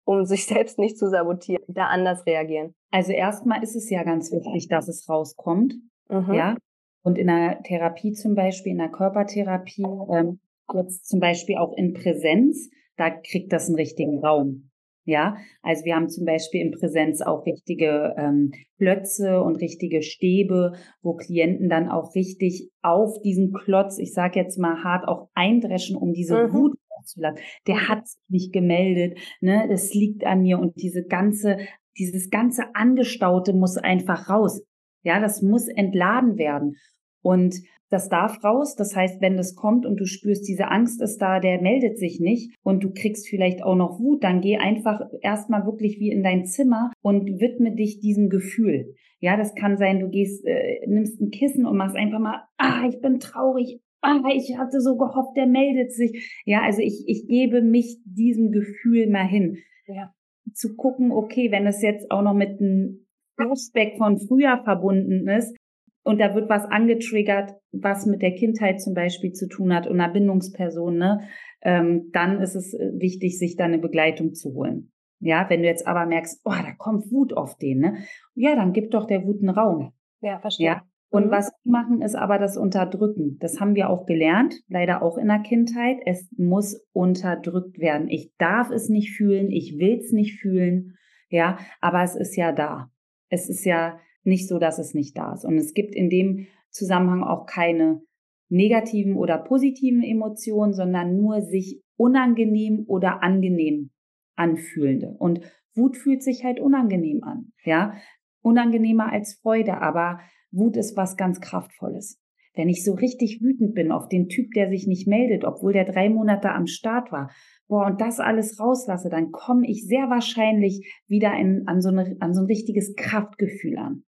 um sich selbst nicht zu sabotieren, da anders reagieren? Also erstmal ist es ja ganz wichtig, dass es rauskommt. Mhm. Ja. Und in der Therapie zum Beispiel, in der Körpertherapie, ähm, jetzt zum Beispiel auch in Präsenz, da kriegt das einen richtigen Raum. Ja, also wir haben zum Beispiel in Präsenz auch richtige ähm, Klötze und richtige Stäbe, wo Klienten dann auch richtig auf diesen Klotz, ich sage jetzt mal hart, auch eindreschen, um diese mhm. Wut auszulassen. Der mhm. hat sich nicht gemeldet, ne, das liegt an mir und diese ganze, dieses ganze Angestaute muss einfach raus. Ja, das muss entladen werden. Und das darf raus. Das heißt, wenn das kommt und du spürst, diese Angst ist da, der meldet sich nicht und du kriegst vielleicht auch noch Wut, dann geh einfach erstmal wirklich wie in dein Zimmer und widme dich diesem Gefühl. Ja, das kann sein, du gehst, äh, nimmst ein Kissen und machst einfach mal, ah, ich bin traurig, ah, ich hatte so gehofft, der meldet sich. Ja, also ich, ich gebe mich diesem Gefühl mal hin. Ja. Zu gucken, okay, wenn es jetzt auch noch mit einem Flashback von früher verbunden ist, und da wird was angetriggert, was mit der Kindheit zum Beispiel zu tun hat und einer Bindungsperson, ne, ähm, dann ist es äh, wichtig, sich da eine Begleitung zu holen. Ja, wenn du jetzt aber merkst, oh, da kommt Wut auf den, ne? Ja, dann gib doch der Wut einen Raum. Ja, verstehe. Ja. Und mhm. was wir machen, ist aber das Unterdrücken. Das haben wir auch gelernt, leider auch in der Kindheit. Es muss unterdrückt werden. Ich darf es nicht fühlen, ich will es nicht fühlen, ja, aber es ist ja da. Es ist ja, nicht so, dass es nicht da ist. Und es gibt in dem Zusammenhang auch keine negativen oder positiven Emotionen, sondern nur sich unangenehm oder angenehm anfühlende. Und Wut fühlt sich halt unangenehm an, ja. Unangenehmer als Freude, aber Wut ist was ganz Kraftvolles. Wenn ich so richtig wütend bin auf den Typ, der sich nicht meldet, obwohl der drei Monate am Start war, boah, und das alles rauslasse, dann komme ich sehr wahrscheinlich wieder in, an, so eine, an so ein richtiges Kraftgefühl an.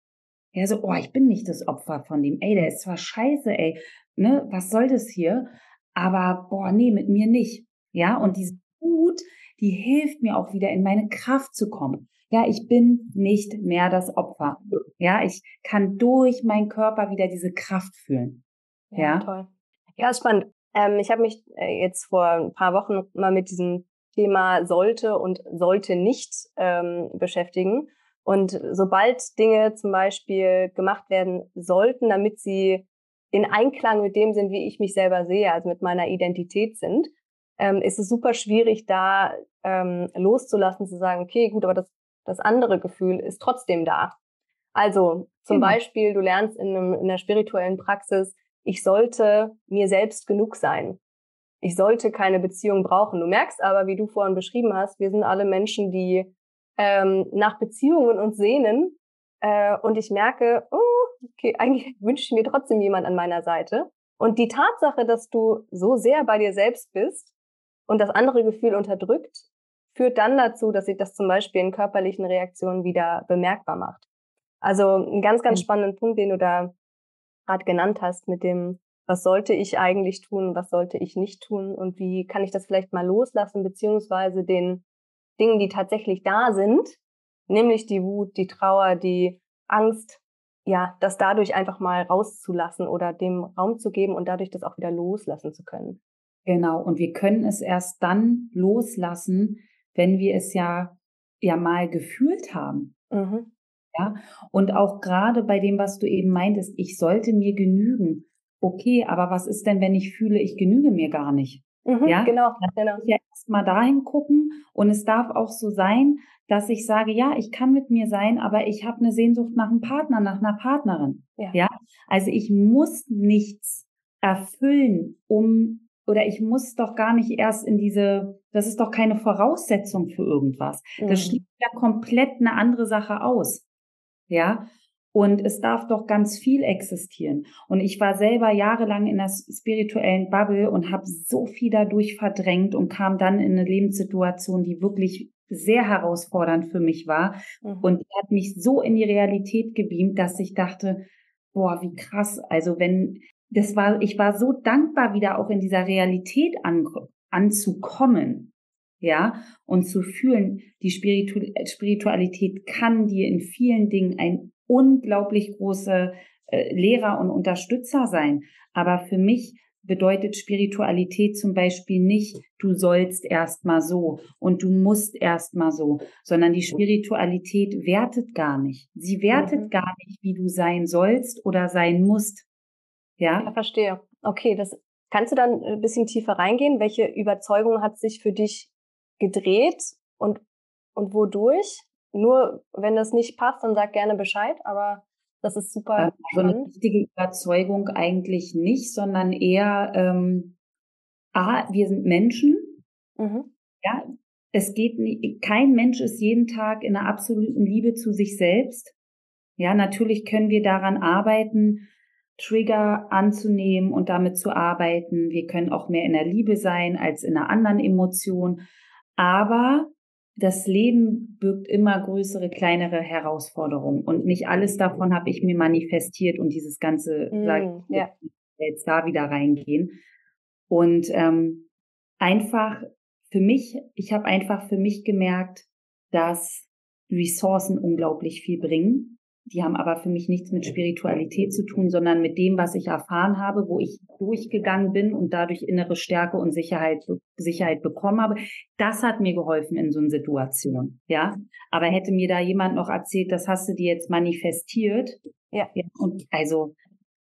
Ja, so, oh, ich bin nicht das Opfer von dem. Ey, der ist zwar scheiße, ey, ne, was soll das hier? Aber, boah, nee, mit mir nicht. Ja, und diese Wut, die hilft mir auch wieder in meine Kraft zu kommen. Ja, ich bin nicht mehr das Opfer. Ja, ich kann durch meinen Körper wieder diese Kraft fühlen. Ja, ja. toll. Ja, spannend. Ähm, ich habe mich äh, jetzt vor ein paar Wochen mal mit diesem Thema sollte und sollte nicht ähm, beschäftigen. Und sobald Dinge zum Beispiel gemacht werden sollten, damit sie in Einklang mit dem sind, wie ich mich selber sehe, also mit meiner Identität sind, ähm, ist es super schwierig, da ähm, loszulassen, zu sagen, okay, gut, aber das, das andere Gefühl ist trotzdem da. Also zum genau. Beispiel, du lernst in, einem, in einer spirituellen Praxis, ich sollte mir selbst genug sein. Ich sollte keine Beziehung brauchen. Du merkst aber, wie du vorhin beschrieben hast, wir sind alle Menschen, die ähm, nach Beziehungen und sehnen. Äh, und ich merke, oh, okay, eigentlich wünsche ich mir trotzdem jemand an meiner Seite. Und die Tatsache, dass du so sehr bei dir selbst bist und das andere Gefühl unterdrückt, führt dann dazu, dass sich das zum Beispiel in körperlichen Reaktionen wieder bemerkbar macht. Also ein ganz, ganz spannenden Punkt, den du da gerade genannt hast mit dem, was sollte ich eigentlich tun, was sollte ich nicht tun und wie kann ich das vielleicht mal loslassen, beziehungsweise den Dingen, die tatsächlich da sind, nämlich die Wut, die Trauer, die Angst, ja, das dadurch einfach mal rauszulassen oder dem Raum zu geben und dadurch das auch wieder loslassen zu können. Genau. Und wir können es erst dann loslassen, wenn wir es ja, ja mal gefühlt haben. Mhm. Ja. Und auch gerade bei dem, was du eben meintest, ich sollte mir genügen. Okay, aber was ist denn, wenn ich fühle, ich genüge mir gar nicht? Mhm, ja, genau. genau. Ja erstmal dahin gucken und es darf auch so sein, dass ich sage, ja, ich kann mit mir sein, aber ich habe eine Sehnsucht nach einem Partner, nach einer Partnerin. Ja. ja, also ich muss nichts erfüllen, um oder ich muss doch gar nicht erst in diese, das ist doch keine Voraussetzung für irgendwas. Mhm. Das schließt ja komplett eine andere Sache aus. Ja, und es darf doch ganz viel existieren. Und ich war selber jahrelang in der spirituellen Bubble und habe so viel dadurch verdrängt und kam dann in eine Lebenssituation, die wirklich sehr herausfordernd für mich war. Mhm. Und die hat mich so in die Realität gebeamt, dass ich dachte, boah, wie krass. Also wenn, das war, ich war so dankbar, wieder auch in dieser Realität an, anzukommen. Ja, und zu fühlen, die Spiritualität kann dir in vielen Dingen ein unglaublich große äh, Lehrer und Unterstützer sein. Aber für mich bedeutet Spiritualität zum Beispiel nicht, du sollst erstmal so und du musst erstmal so, sondern die Spiritualität wertet gar nicht. Sie wertet mhm. gar nicht, wie du sein sollst oder sein musst. Ja? ja, verstehe. Okay, das kannst du dann ein bisschen tiefer reingehen? Welche Überzeugung hat sich für dich gedreht und und wodurch? Nur wenn das nicht passt, dann sag gerne Bescheid, aber das ist super. So eine richtige Überzeugung eigentlich nicht, sondern eher, ähm, A, wir sind Menschen. Mhm. Ja, es geht nicht, kein Mensch ist jeden Tag in einer absoluten Liebe zu sich selbst. Ja, natürlich können wir daran arbeiten, Trigger anzunehmen und damit zu arbeiten. Wir können auch mehr in der Liebe sein als in einer anderen Emotion. Aber das Leben birgt immer größere, kleinere Herausforderungen. Und nicht alles davon habe ich mir manifestiert und dieses ganze, mm, sag ich, ja. jetzt da wieder reingehen. Und ähm, einfach für mich, ich habe einfach für mich gemerkt, dass Ressourcen unglaublich viel bringen. Die haben aber für mich nichts mit Spiritualität zu tun, sondern mit dem, was ich erfahren habe, wo ich durchgegangen bin und dadurch innere Stärke und Sicherheit, Sicherheit bekommen habe. Das hat mir geholfen in so einer Situation. Ja. Aber hätte mir da jemand noch erzählt, das hast du dir jetzt manifestiert. Ja. ja und also,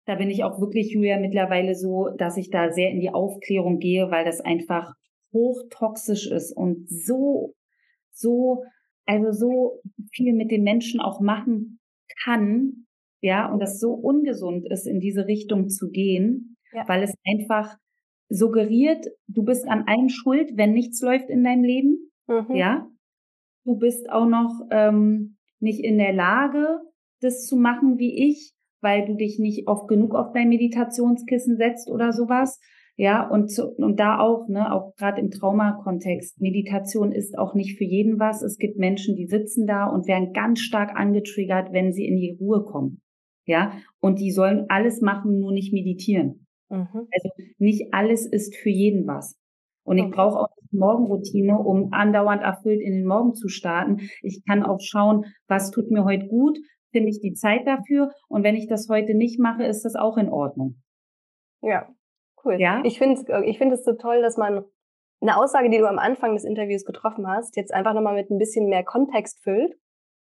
da bin ich auch wirklich, Julia, mittlerweile so, dass ich da sehr in die Aufklärung gehe, weil das einfach hochtoxisch ist und so, so, also so viel mit den Menschen auch machen kann, ja, und das so ungesund ist, in diese Richtung zu gehen, ja. weil es einfach suggeriert, du bist an allem schuld, wenn nichts läuft in deinem Leben, mhm. ja. Du bist auch noch ähm, nicht in der Lage, das zu machen wie ich, weil du dich nicht oft genug auf dein Meditationskissen setzt oder sowas. Ja, und, zu, und da auch, ne, auch gerade im Traumakontext, Meditation ist auch nicht für jeden was. Es gibt Menschen, die sitzen da und werden ganz stark angetriggert, wenn sie in die Ruhe kommen. Ja, und die sollen alles machen, nur nicht meditieren. Mhm. Also nicht alles ist für jeden was. Und ich brauche auch Morgenroutine, um andauernd erfüllt in den Morgen zu starten. Ich kann auch schauen, was tut mir heute gut, finde ich die Zeit dafür. Und wenn ich das heute nicht mache, ist das auch in Ordnung. Ja, Cool. Ja? Ich finde es ich find es so toll, dass man eine Aussage, die du am Anfang des Interviews getroffen hast, jetzt einfach nochmal mit ein bisschen mehr Kontext füllt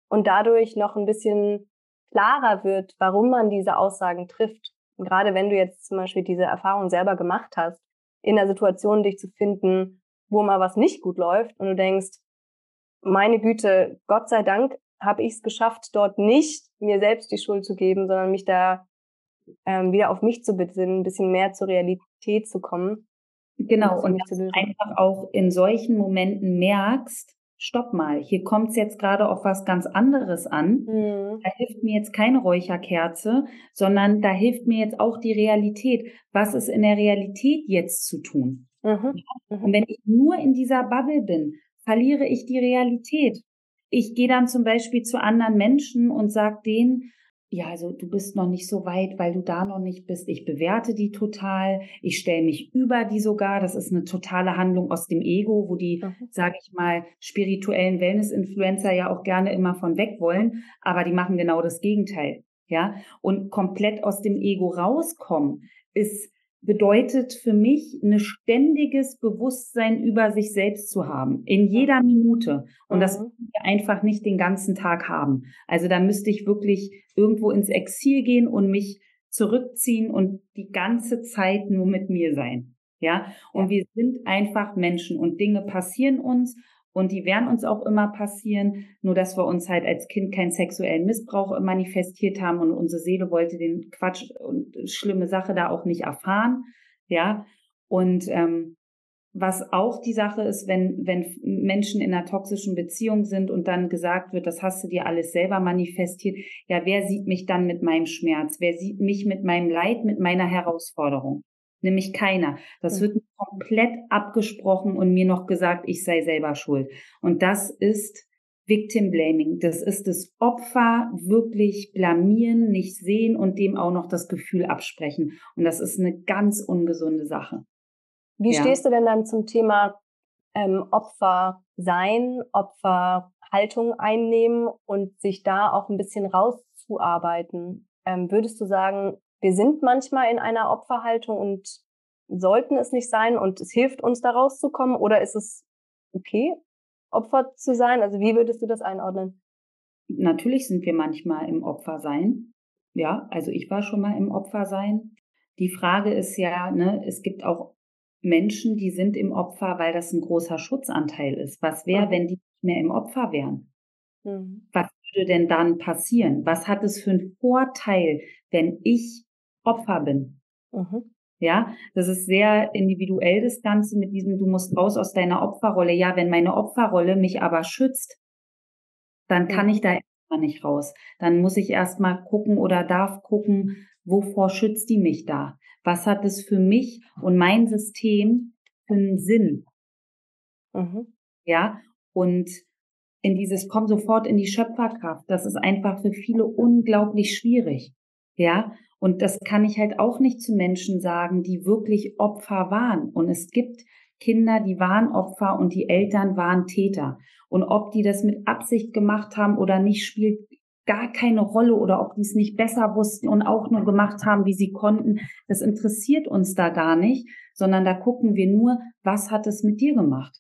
und dadurch noch ein bisschen klarer wird, warum man diese Aussagen trifft. Und gerade wenn du jetzt zum Beispiel diese Erfahrung selber gemacht hast, in der Situation dich zu finden, wo mal was nicht gut läuft und du denkst, meine Güte, Gott sei Dank habe ich es geschafft, dort nicht mir selbst die Schuld zu geben, sondern mich da ähm, wieder auf mich zu besinnen, ein bisschen mehr zur Realität zu kommen. Genau, und dass du einfach auch in solchen Momenten merkst, stopp mal, hier kommt es jetzt gerade auf was ganz anderes an. Mhm. Da hilft mir jetzt keine Räucherkerze, sondern da hilft mir jetzt auch die Realität. Was ist in der Realität jetzt zu tun? Mhm. Mhm. Und wenn ich nur in dieser Bubble bin, verliere ich die Realität. Ich gehe dann zum Beispiel zu anderen Menschen und sage denen, ja, also du bist noch nicht so weit, weil du da noch nicht bist. Ich bewerte die total. Ich stelle mich über die sogar. Das ist eine totale Handlung aus dem Ego, wo die, mhm. sage ich mal, spirituellen Wellness-Influencer ja auch gerne immer von weg wollen. Aber die machen genau das Gegenteil. Ja, und komplett aus dem Ego rauskommen ist bedeutet für mich, ein ständiges Bewusstsein über sich selbst zu haben, in jeder Minute. Und mhm. das wir einfach nicht den ganzen Tag haben. Also da müsste ich wirklich irgendwo ins Exil gehen und mich zurückziehen und die ganze Zeit nur mit mir sein. Ja, und ja. wir sind einfach Menschen und Dinge passieren uns und die werden uns auch immer passieren, nur dass wir uns halt als Kind keinen sexuellen Missbrauch manifestiert haben und unsere Seele wollte den Quatsch und schlimme Sache da auch nicht erfahren. Ja. Und ähm, was auch die Sache ist, wenn, wenn Menschen in einer toxischen Beziehung sind und dann gesagt wird, das hast du dir alles selber manifestiert, ja, wer sieht mich dann mit meinem Schmerz? Wer sieht mich mit meinem Leid, mit meiner Herausforderung? Nämlich keiner. Das wird komplett abgesprochen und mir noch gesagt, ich sei selber schuld. Und das ist Victim Blaming. Das ist das Opfer wirklich blamieren, nicht sehen und dem auch noch das Gefühl absprechen. Und das ist eine ganz ungesunde Sache. Wie ja. stehst du denn dann zum Thema ähm, Opfer sein, Opferhaltung einnehmen und sich da auch ein bisschen rauszuarbeiten? Ähm, würdest du sagen, wir sind manchmal in einer Opferhaltung und sollten es nicht sein und es hilft uns da rauszukommen oder ist es okay, Opfer zu sein? Also wie würdest du das einordnen? Natürlich sind wir manchmal im Opfersein. Ja, also ich war schon mal im Opfersein. Die Frage ist ja, ne, es gibt auch Menschen, die sind im Opfer, weil das ein großer Schutzanteil ist. Was wäre, wenn die mehr im Opfer wären. Mhm. Was würde denn dann passieren? Was hat es für einen Vorteil, wenn ich Opfer bin? Mhm. Ja, das ist sehr individuell das Ganze mit diesem, du musst raus aus deiner Opferrolle. Ja, wenn meine Opferrolle mich aber schützt, dann kann ich da erstmal nicht raus. Dann muss ich erstmal gucken oder darf gucken, wovor schützt die mich da? Was hat es für mich und mein System für einen Sinn? Mhm. Ja, und in dieses komm sofort in die Schöpferkraft, das ist einfach für viele unglaublich schwierig. Ja, und das kann ich halt auch nicht zu Menschen sagen, die wirklich Opfer waren. Und es gibt Kinder, die waren Opfer und die Eltern waren Täter. Und ob die das mit Absicht gemacht haben oder nicht, spielt gar keine Rolle oder ob die es nicht besser wussten und auch nur gemacht haben, wie sie konnten. Das interessiert uns da gar nicht, sondern da gucken wir nur, was hat es mit dir gemacht?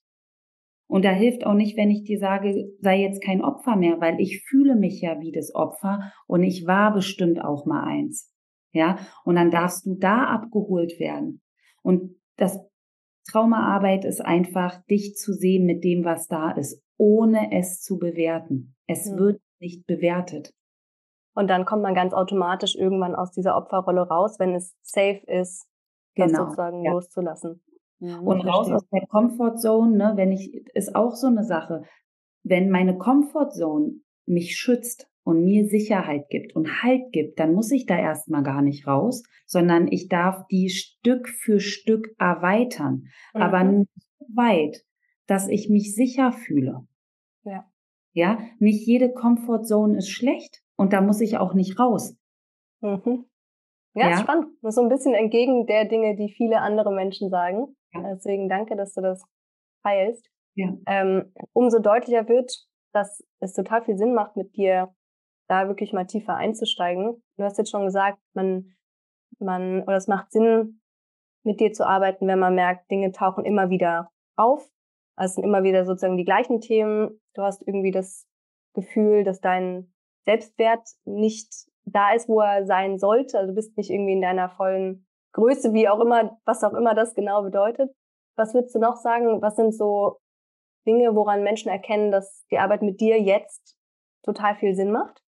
Und da hilft auch nicht, wenn ich dir sage, sei jetzt kein Opfer mehr, weil ich fühle mich ja wie das Opfer und ich war bestimmt auch mal eins. Ja, und dann darfst du da abgeholt werden. Und das Traumaarbeit ist einfach, dich zu sehen mit dem, was da ist, ohne es zu bewerten. Es mhm. wird nicht bewertet. Und dann kommt man ganz automatisch irgendwann aus dieser Opferrolle raus, wenn es safe ist, das genau. sozusagen ja. loszulassen. Ja, und raus aus der Comfortzone, ne, wenn ich, ist auch so eine Sache. Wenn meine Comfortzone mich schützt und mir Sicherheit gibt und Halt gibt, dann muss ich da erstmal gar nicht raus, sondern ich darf die Stück für Stück erweitern. Mhm. Aber nur so weit, dass ich mich sicher fühle. Ja. Ja, nicht jede Comfortzone ist schlecht und da muss ich auch nicht raus. Mhm. Ja, ja. spannend. Das ist so ein bisschen entgegen der Dinge, die viele andere Menschen sagen. Ja. Deswegen danke, dass du das feilst. Ja. Ähm, umso deutlicher wird, dass es total viel Sinn macht, mit dir da wirklich mal tiefer einzusteigen. Du hast jetzt schon gesagt, man, man, oder es macht Sinn, mit dir zu arbeiten, wenn man merkt, Dinge tauchen immer wieder auf. Also es sind immer wieder sozusagen die gleichen Themen. Du hast irgendwie das Gefühl, dass dein Selbstwert nicht da ist, wo er sein sollte. Also du bist nicht irgendwie in deiner vollen Größe, wie auch immer, was auch immer das genau bedeutet. Was würdest du noch sagen? Was sind so Dinge, woran Menschen erkennen, dass die Arbeit mit dir jetzt total viel Sinn macht?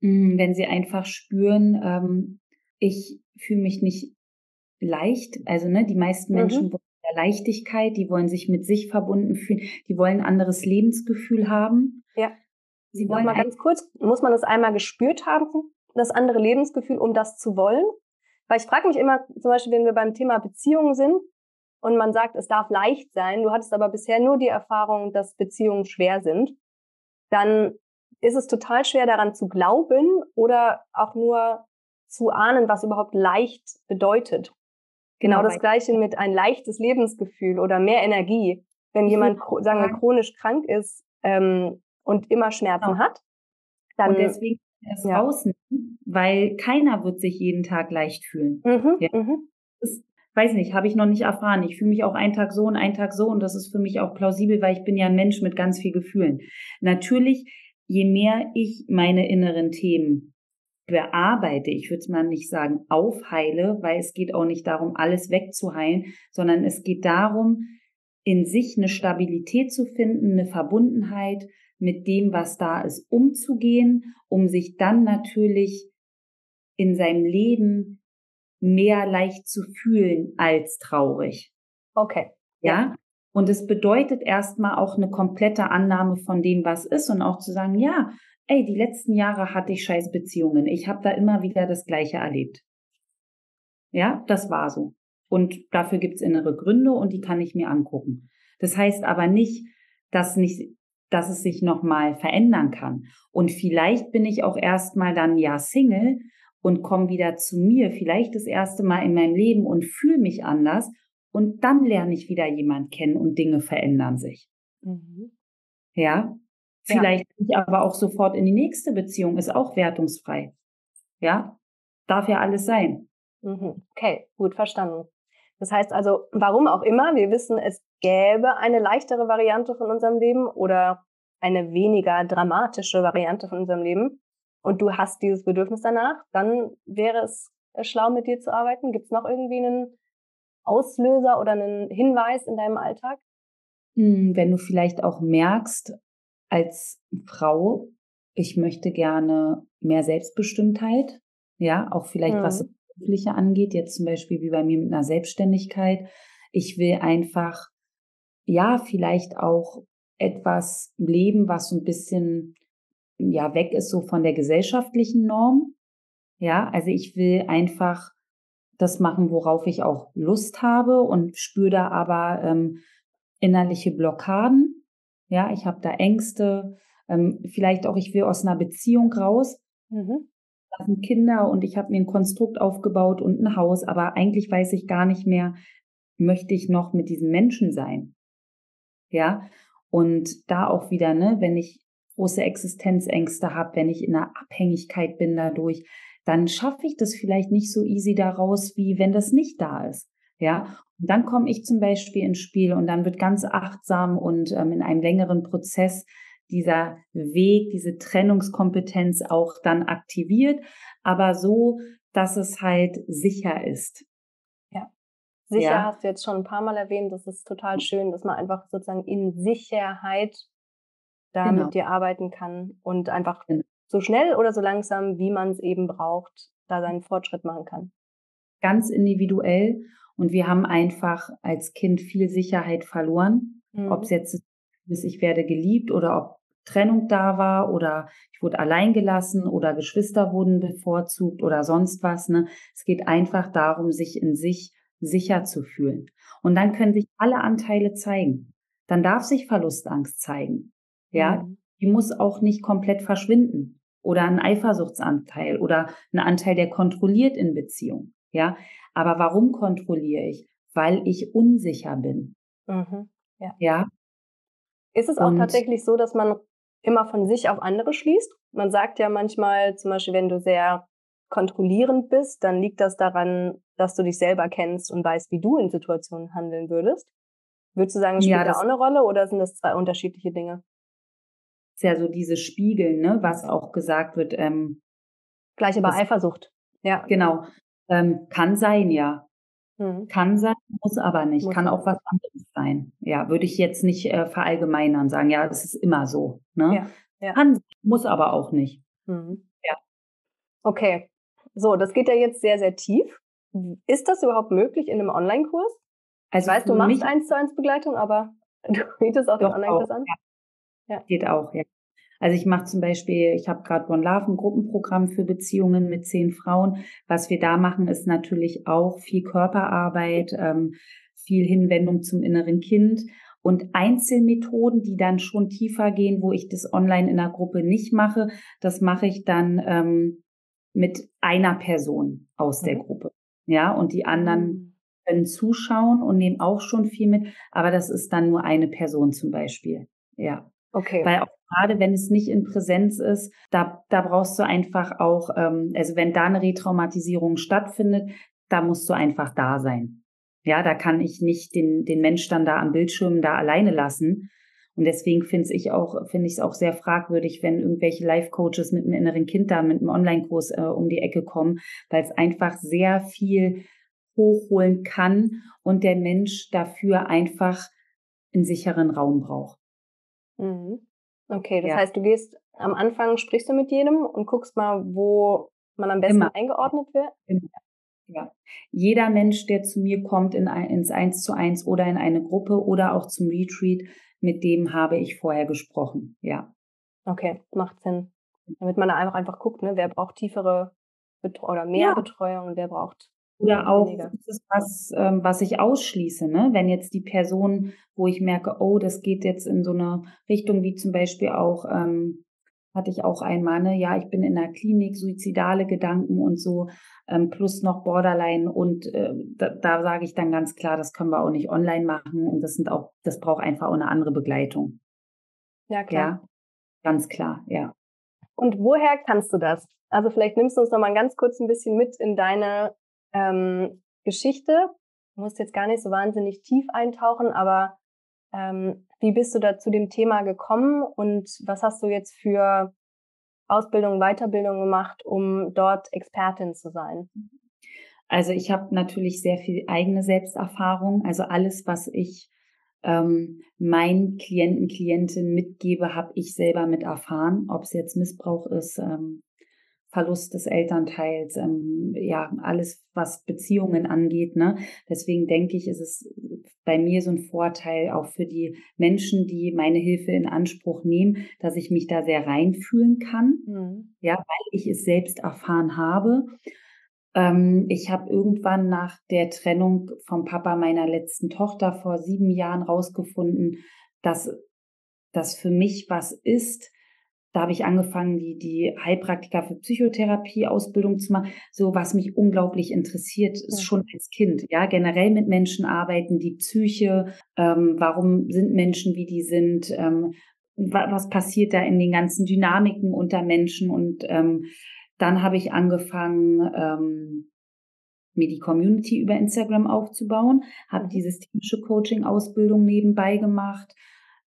Hm, wenn sie einfach spüren, ähm, ich fühle mich nicht leicht. Also ne, die meisten Menschen mhm. wollen Leichtigkeit, die wollen sich mit sich verbunden fühlen, die wollen ein anderes Lebensgefühl haben. Ja. Sie wollen mal ganz kurz, muss man das einmal gespürt haben, das andere Lebensgefühl, um das zu wollen? Weil ich frage mich immer, zum Beispiel, wenn wir beim Thema Beziehungen sind und man sagt, es darf leicht sein, du hattest aber bisher nur die Erfahrung, dass Beziehungen schwer sind, dann ist es total schwer daran zu glauben oder auch nur zu ahnen, was überhaupt leicht bedeutet. Genau, genau das gleiche mit ein leichtes Lebensgefühl oder mehr Energie. Wenn jemand, sagen wir, chronisch krank ist ähm, und immer Schmerzen genau. hat, dann. Und deswegen es ja. rausnehmen, weil keiner wird sich jeden Tag leicht fühlen. Mhm, ja. mhm. Das, weiß nicht, habe ich noch nicht erfahren. Ich fühle mich auch einen Tag so und einen Tag so und das ist für mich auch plausibel, weil ich bin ja ein Mensch mit ganz viel Gefühlen. Natürlich, je mehr ich meine inneren Themen bearbeite, ich würde es mal nicht sagen aufheile, weil es geht auch nicht darum, alles wegzuheilen, sondern es geht darum, in sich eine Stabilität zu finden, eine Verbundenheit, mit dem, was da ist, umzugehen, um sich dann natürlich in seinem Leben mehr leicht zu fühlen als traurig. Okay. Ja. Und es bedeutet erstmal auch eine komplette Annahme von dem, was ist und auch zu sagen, ja, ey, die letzten Jahre hatte ich scheiß Beziehungen. Ich habe da immer wieder das Gleiche erlebt. Ja, das war so. Und dafür gibt's innere Gründe und die kann ich mir angucken. Das heißt aber nicht, dass nicht dass es sich nochmal verändern kann. Und vielleicht bin ich auch erstmal dann ja Single und komme wieder zu mir, vielleicht das erste Mal in meinem Leben und fühle mich anders. Und dann lerne ich wieder jemand kennen und Dinge verändern sich. Mhm. Ja. Vielleicht ja. ich aber auch sofort in die nächste Beziehung, ist auch wertungsfrei. Ja. Darf ja alles sein. Mhm. Okay, gut verstanden. Das heißt also, warum auch immer, wir wissen, es gäbe eine leichtere Variante von unserem Leben oder eine weniger dramatische Variante von unserem Leben und du hast dieses Bedürfnis danach, dann wäre es äh, schlau, mit dir zu arbeiten. Gibt es noch irgendwie einen Auslöser oder einen Hinweis in deinem Alltag? hm, wenn du vielleicht auch merkst, als Frau, ich möchte gerne mehr Selbstbestimmtheit, ja, auch vielleicht mhm. was berufliche angeht, jetzt zum Beispiel wie bei mir mit einer Selbstständigkeit. Ich will einfach, ja, vielleicht auch etwas leben, was so ein bisschen, ja, weg ist so von der gesellschaftlichen Norm. Ja, also ich will einfach das machen, worauf ich auch Lust habe und spüre da aber ähm, innerliche Blockaden. Ja, ich habe da Ängste, ähm, vielleicht auch, ich will aus einer Beziehung raus. Mhm. Das sind Kinder und ich habe mir ein Konstrukt aufgebaut und ein Haus, aber eigentlich weiß ich gar nicht mehr, möchte ich noch mit diesem Menschen sein. Ja, und da auch wieder, ne, wenn ich große Existenzängste habe, wenn ich in einer Abhängigkeit bin dadurch, dann schaffe ich das vielleicht nicht so easy daraus, wie wenn das nicht da ist. Ja, und dann komme ich zum Beispiel ins Spiel und dann wird ganz achtsam und ähm, in einem längeren Prozess dieser Weg, diese Trennungskompetenz auch dann aktiviert, aber so, dass es halt sicher ist. Ja. Sicher ja. hast du jetzt schon ein paar Mal erwähnt. Das ist total schön, dass man einfach sozusagen in Sicherheit da genau. mit dir arbeiten kann und einfach genau so schnell oder so langsam, wie man es eben braucht, da seinen Fortschritt machen kann. Ganz individuell. Und wir haben einfach als Kind viel Sicherheit verloren. Mhm. Ob es jetzt ist, ich werde geliebt oder ob Trennung da war oder ich wurde allein gelassen oder Geschwister wurden bevorzugt oder sonst was. Ne? Es geht einfach darum, sich in sich sicher zu fühlen. Und dann können sich alle Anteile zeigen. Dann darf sich Verlustangst zeigen. Ja, mhm. die muss auch nicht komplett verschwinden oder ein Eifersuchtsanteil oder ein Anteil, der kontrolliert in Beziehung. Ja, aber warum kontrolliere ich? Weil ich unsicher bin. Mhm. Ja. ja. Ist es auch Und, tatsächlich so, dass man immer von sich auf andere schließt? Man sagt ja manchmal, zum Beispiel, wenn du sehr kontrollierend bist, dann liegt das daran, dass du dich selber kennst und weißt, wie du in Situationen handeln würdest. Würdest du sagen, spielt ja, da auch eine Rolle oder sind das zwei unterschiedliche Dinge? Ist ja so diese Spiegeln, ne, was auch gesagt wird. Ähm, Gleiche bei Eifersucht. Ja. Genau. Ähm, kann sein, ja. Mhm. Kann sein, muss aber nicht. Muss kann auch was anderes sein. Ja, würde ich jetzt nicht äh, verallgemeinern, sagen, ja, das ist immer so. Ne? Ja, ja. Kann, muss aber auch nicht. Mhm. Ja. Okay. So, das geht ja jetzt sehr, sehr tief. Ist das überhaupt möglich in einem Online-Kurs? Also ich weiß, du machst eins zu eins Begleitung, aber du bietest auch den Online-Kurs an? Ja. Ja. Geht auch, ja. Also ich mache zum Beispiel, ich habe gerade One Love, ein Gruppenprogramm für Beziehungen mit zehn Frauen. Was wir da machen, ist natürlich auch viel Körperarbeit, ähm, viel Hinwendung zum inneren Kind und Einzelmethoden, die dann schon tiefer gehen, wo ich das online in der Gruppe nicht mache. Das mache ich dann ähm, mit einer Person aus der mhm. Gruppe. Ja, und die anderen mhm. können zuschauen und nehmen auch schon viel mit, aber das ist dann nur eine Person zum Beispiel. Ja. Okay. Weil auch gerade wenn es nicht in Präsenz ist, da, da brauchst du einfach auch, ähm, also wenn da eine Retraumatisierung stattfindet, da musst du einfach da sein. Ja, da kann ich nicht den, den Mensch dann da am Bildschirm da alleine lassen. Und deswegen finde ich auch, finde es auch sehr fragwürdig, wenn irgendwelche Life-Coaches mit einem inneren Kind da mit einem Online-Kurs äh, um die Ecke kommen, weil es einfach sehr viel hochholen kann und der Mensch dafür einfach einen sicheren Raum braucht. Mhm. Okay, das ja. heißt, du gehst am Anfang, sprichst du mit jedem und guckst mal, wo man am besten Immer. eingeordnet wird? Immer. Ja. Jeder Mensch, der zu mir kommt in ein, ins Eins zu eins oder in eine Gruppe oder auch zum Retreat, mit dem habe ich vorher gesprochen. Ja. Okay, macht Sinn. Damit man da einfach einfach guckt, ne, wer braucht tiefere Betreu oder mehr ja. Betreuung und wer braucht oder auch, das ist was, ähm, was ich ausschließe, ne? Wenn jetzt die Person, wo ich merke, oh, das geht jetzt in so eine Richtung, wie zum Beispiel auch, ähm, hatte ich auch einmal, ne, ja, ich bin in der Klinik, suizidale Gedanken und so, ähm, plus noch Borderline und äh, da, da sage ich dann ganz klar, das können wir auch nicht online machen und das sind auch, das braucht einfach auch eine andere Begleitung. Ja, klar. Ja, ganz klar, ja. Und woher kannst du das? Also vielleicht nimmst du uns noch mal ganz kurz ein bisschen mit in deine ähm, Geschichte. Du musst jetzt gar nicht so wahnsinnig tief eintauchen, aber ähm, wie bist du da zu dem Thema gekommen und was hast du jetzt für Ausbildung, Weiterbildung gemacht, um dort Expertin zu sein? Also ich habe natürlich sehr viel eigene Selbsterfahrung. Also alles, was ich ähm, meinen Klienten, Klientinnen mitgebe, habe ich selber mit erfahren, ob es jetzt Missbrauch ist, ähm, Verlust des Elternteils, ähm, ja, alles, was Beziehungen angeht. Ne? Deswegen denke ich, ist es bei mir so ein Vorteil auch für die Menschen, die meine Hilfe in Anspruch nehmen, dass ich mich da sehr reinfühlen kann, mhm. ja, weil ich es selbst erfahren habe. Ähm, ich habe irgendwann nach der Trennung vom Papa meiner letzten Tochter vor sieben Jahren rausgefunden, dass das für mich was ist, da habe ich angefangen, die, die Heilpraktiker für Psychotherapie-Ausbildung zu machen. So, was mich unglaublich interessiert, ist schon als Kind. Ja, generell mit Menschen arbeiten, die Psyche, ähm, warum sind Menschen, wie die sind, ähm, was passiert da in den ganzen Dynamiken unter Menschen. Und ähm, dann habe ich angefangen, ähm, mir die Community über Instagram aufzubauen, habe mhm. die systemische Coaching-Ausbildung nebenbei gemacht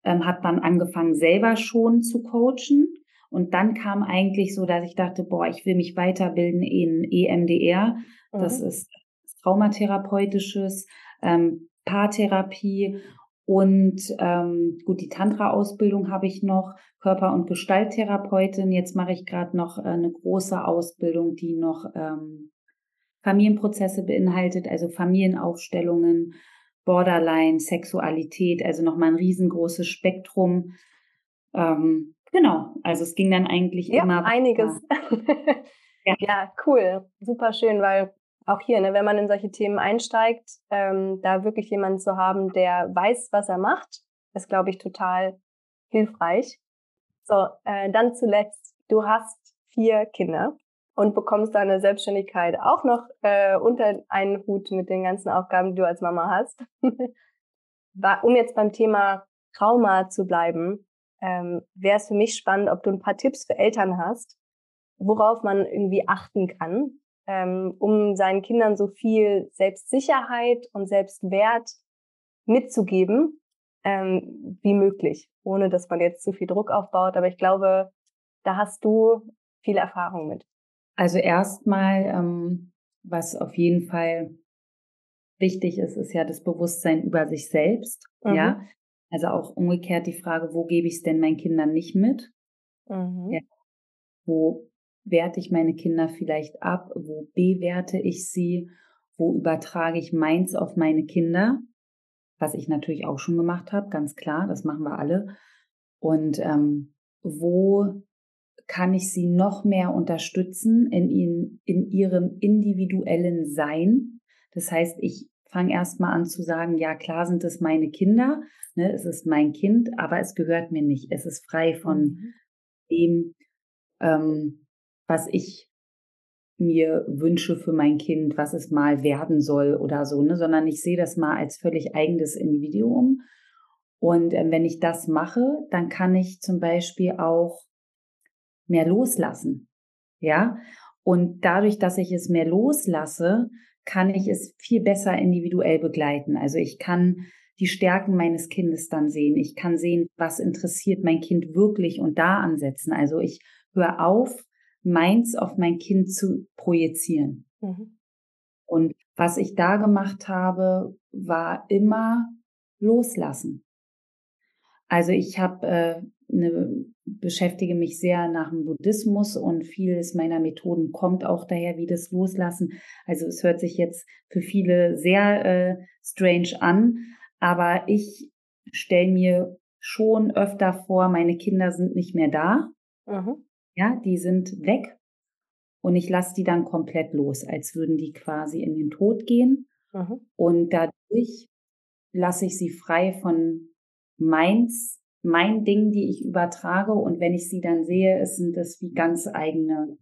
ähm, hat man angefangen, selber schon zu coachen. Und dann kam eigentlich so, dass ich dachte, boah, ich will mich weiterbilden in EMDR. Mhm. Das ist traumatherapeutisches, ähm, Paartherapie und ähm, gut, die Tantra-Ausbildung habe ich noch, Körper- und Gestalttherapeutin. Jetzt mache ich gerade noch äh, eine große Ausbildung, die noch ähm, Familienprozesse beinhaltet, also Familienaufstellungen, Borderline, Sexualität, also nochmal ein riesengroßes Spektrum. Ähm, genau, also es ging dann eigentlich ja, immer. Einiges. ja. ja, cool, super schön, weil auch hier, ne, wenn man in solche Themen einsteigt, ähm, da wirklich jemanden zu haben, der weiß, was er macht, ist, glaube ich, total hilfreich. So, äh, dann zuletzt, du hast vier Kinder und bekommst deine Selbstständigkeit auch noch äh, unter einen Hut mit den ganzen Aufgaben, die du als Mama hast. um jetzt beim Thema Trauma zu bleiben, ähm, wäre es für mich spannend, ob du ein paar Tipps für Eltern hast, worauf man irgendwie achten kann, ähm, um seinen Kindern so viel Selbstsicherheit und Selbstwert mitzugeben ähm, wie möglich, ohne dass man jetzt zu viel Druck aufbaut. Aber ich glaube, da hast du viel Erfahrung mit. Also erstmal, ähm, was auf jeden Fall wichtig ist, ist ja das Bewusstsein über sich selbst. Mhm. Ja. Also auch umgekehrt die Frage, wo gebe ich es denn meinen Kindern nicht mit? Mhm. Ja. Wo werte ich meine Kinder vielleicht ab? Wo bewerte ich sie? Wo übertrage ich meins auf meine Kinder? Was ich natürlich auch schon gemacht habe, ganz klar, das machen wir alle. Und ähm, wo kann ich sie noch mehr unterstützen in, ihnen, in ihrem individuellen Sein. Das heißt, ich fange erstmal an zu sagen, ja klar sind es meine Kinder, ne, es ist mein Kind, aber es gehört mir nicht. Es ist frei von mhm. dem, ähm, was ich mir wünsche für mein Kind, was es mal werden soll oder so, ne, sondern ich sehe das mal als völlig eigenes Individuum. Und äh, wenn ich das mache, dann kann ich zum Beispiel auch mehr loslassen. Ja. Und dadurch, dass ich es mehr loslasse, kann ich es viel besser individuell begleiten. Also ich kann die Stärken meines Kindes dann sehen. Ich kann sehen, was interessiert mein Kind wirklich und da ansetzen. Also ich höre auf, meins auf mein Kind zu projizieren. Mhm. Und was ich da gemacht habe, war immer loslassen. Also ich habe äh, eine, beschäftige mich sehr nach dem Buddhismus und vieles meiner Methoden kommt auch daher, wie das Loslassen. Also es hört sich jetzt für viele sehr äh, strange an, aber ich stelle mir schon öfter vor, meine Kinder sind nicht mehr da. Mhm. Ja, die sind weg und ich lasse die dann komplett los, als würden die quasi in den Tod gehen. Mhm. Und dadurch lasse ich sie frei von meins mein Ding, die ich übertrage. Und wenn ich sie dann sehe, sind das wie ganz eigene,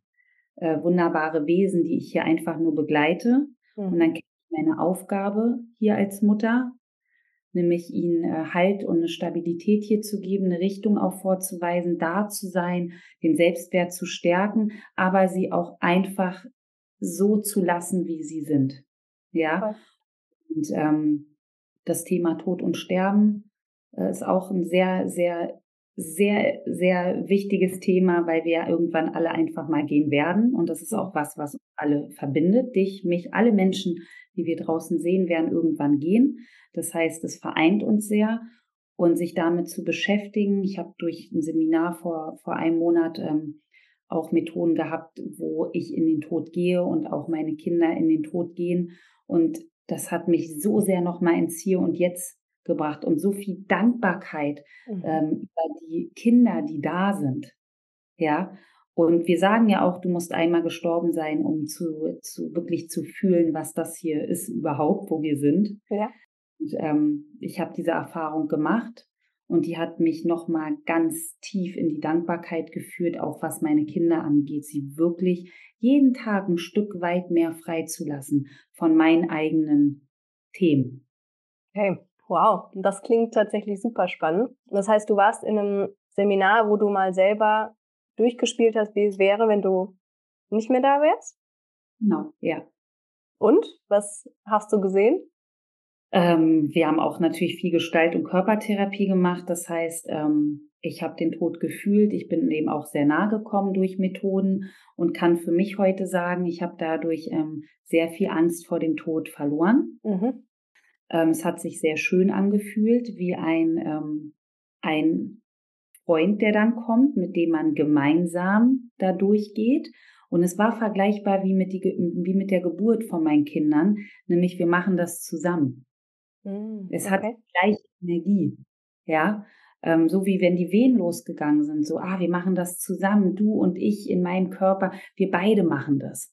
äh, wunderbare Wesen, die ich hier einfach nur begleite. Mhm. Und dann kenne ich meine Aufgabe hier als Mutter, nämlich ihnen äh, Halt und eine Stabilität hier zu geben, eine Richtung auch vorzuweisen, da zu sein, den Selbstwert zu stärken, aber sie auch einfach so zu lassen, wie sie sind. Ja. Und ähm, das Thema Tod und Sterben ist auch ein sehr, sehr, sehr, sehr wichtiges Thema, weil wir irgendwann alle einfach mal gehen werden. Und das ist auch was, was alle verbindet. Dich, mich, alle Menschen, die wir draußen sehen, werden irgendwann gehen. Das heißt, es vereint uns sehr und sich damit zu beschäftigen. Ich habe durch ein Seminar vor, vor einem Monat ähm, auch Methoden gehabt, wo ich in den Tod gehe und auch meine Kinder in den Tod gehen. Und das hat mich so sehr nochmal ins Hier und Jetzt gebracht und so viel Dankbarkeit mhm. ähm, über die Kinder, die da sind. Ja, und wir sagen ja auch, du musst einmal gestorben sein, um zu, zu wirklich zu fühlen, was das hier ist überhaupt, wo wir sind. Ja. Und, ähm, ich habe diese Erfahrung gemacht und die hat mich nochmal ganz tief in die Dankbarkeit geführt, auch was meine Kinder angeht, sie wirklich jeden Tag ein Stück weit mehr freizulassen von meinen eigenen Themen. Hey, wow, das klingt tatsächlich super spannend. Das heißt, du warst in einem Seminar, wo du mal selber durchgespielt hast, wie es wäre, wenn du nicht mehr da wärst? Genau, ja. Und was hast du gesehen? Ähm, wir haben auch natürlich viel Gestalt- und Körpertherapie gemacht. Das heißt, ähm, ich habe den Tod gefühlt. Ich bin eben auch sehr nah gekommen durch Methoden und kann für mich heute sagen, ich habe dadurch ähm, sehr viel Angst vor dem Tod verloren. Mhm. Ähm, es hat sich sehr schön angefühlt, wie ein, ähm, ein Freund, der dann kommt, mit dem man gemeinsam da durchgeht. Und es war vergleichbar wie mit, die, wie mit der Geburt von meinen Kindern, nämlich wir machen das zusammen. Mm, es okay. hat gleiche Energie, ja. Ähm, so wie wenn die Wehen losgegangen sind, so, ah, wir machen das zusammen, du und ich in meinem Körper, wir beide machen das,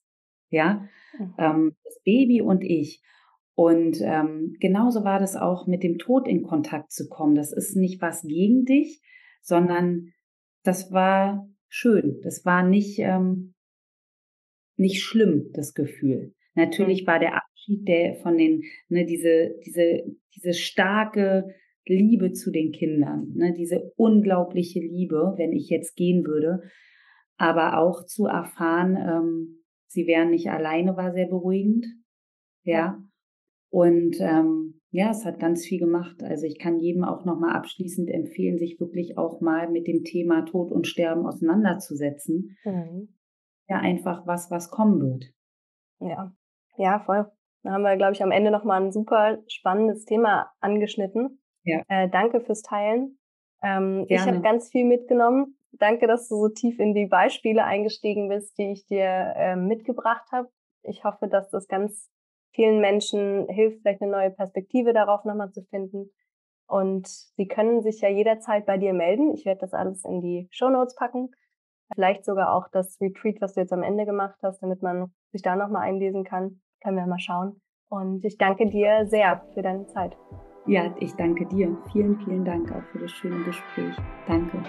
ja. Mhm. Ähm, das Baby und ich. Und ähm, genauso war das auch mit dem Tod in Kontakt zu kommen. Das ist nicht was gegen dich, sondern das war schön. Das war nicht, ähm, nicht schlimm, das Gefühl. Natürlich mhm. war der Abschied der von den, ne, diese, diese, diese starke Liebe zu den Kindern, ne, diese unglaubliche Liebe, wenn ich jetzt gehen würde, aber auch zu erfahren, ähm, sie wären nicht alleine, war sehr beruhigend. Ja. Und ähm, ja, es hat ganz viel gemacht. Also ich kann jedem auch nochmal abschließend empfehlen, sich wirklich auch mal mit dem Thema Tod und Sterben auseinanderzusetzen. Mhm. Ja, einfach was, was kommen wird. Ja, ja, voll. Da haben wir, glaube ich, am Ende nochmal ein super spannendes Thema angeschnitten. Ja. Äh, danke fürs Teilen. Ähm, ich habe ganz viel mitgenommen. Danke, dass du so tief in die Beispiele eingestiegen bist, die ich dir äh, mitgebracht habe. Ich hoffe, dass das ganz vielen Menschen hilft, vielleicht eine neue Perspektive darauf nochmal zu finden. Und sie können sich ja jederzeit bei dir melden. Ich werde das alles in die Show Notes packen. Vielleicht sogar auch das Retreat, was du jetzt am Ende gemacht hast, damit man sich da nochmal einlesen kann. Können wir mal schauen. Und ich danke dir sehr für deine Zeit. Ja, ich danke dir. Vielen, vielen Dank auch für das schöne Gespräch. Danke.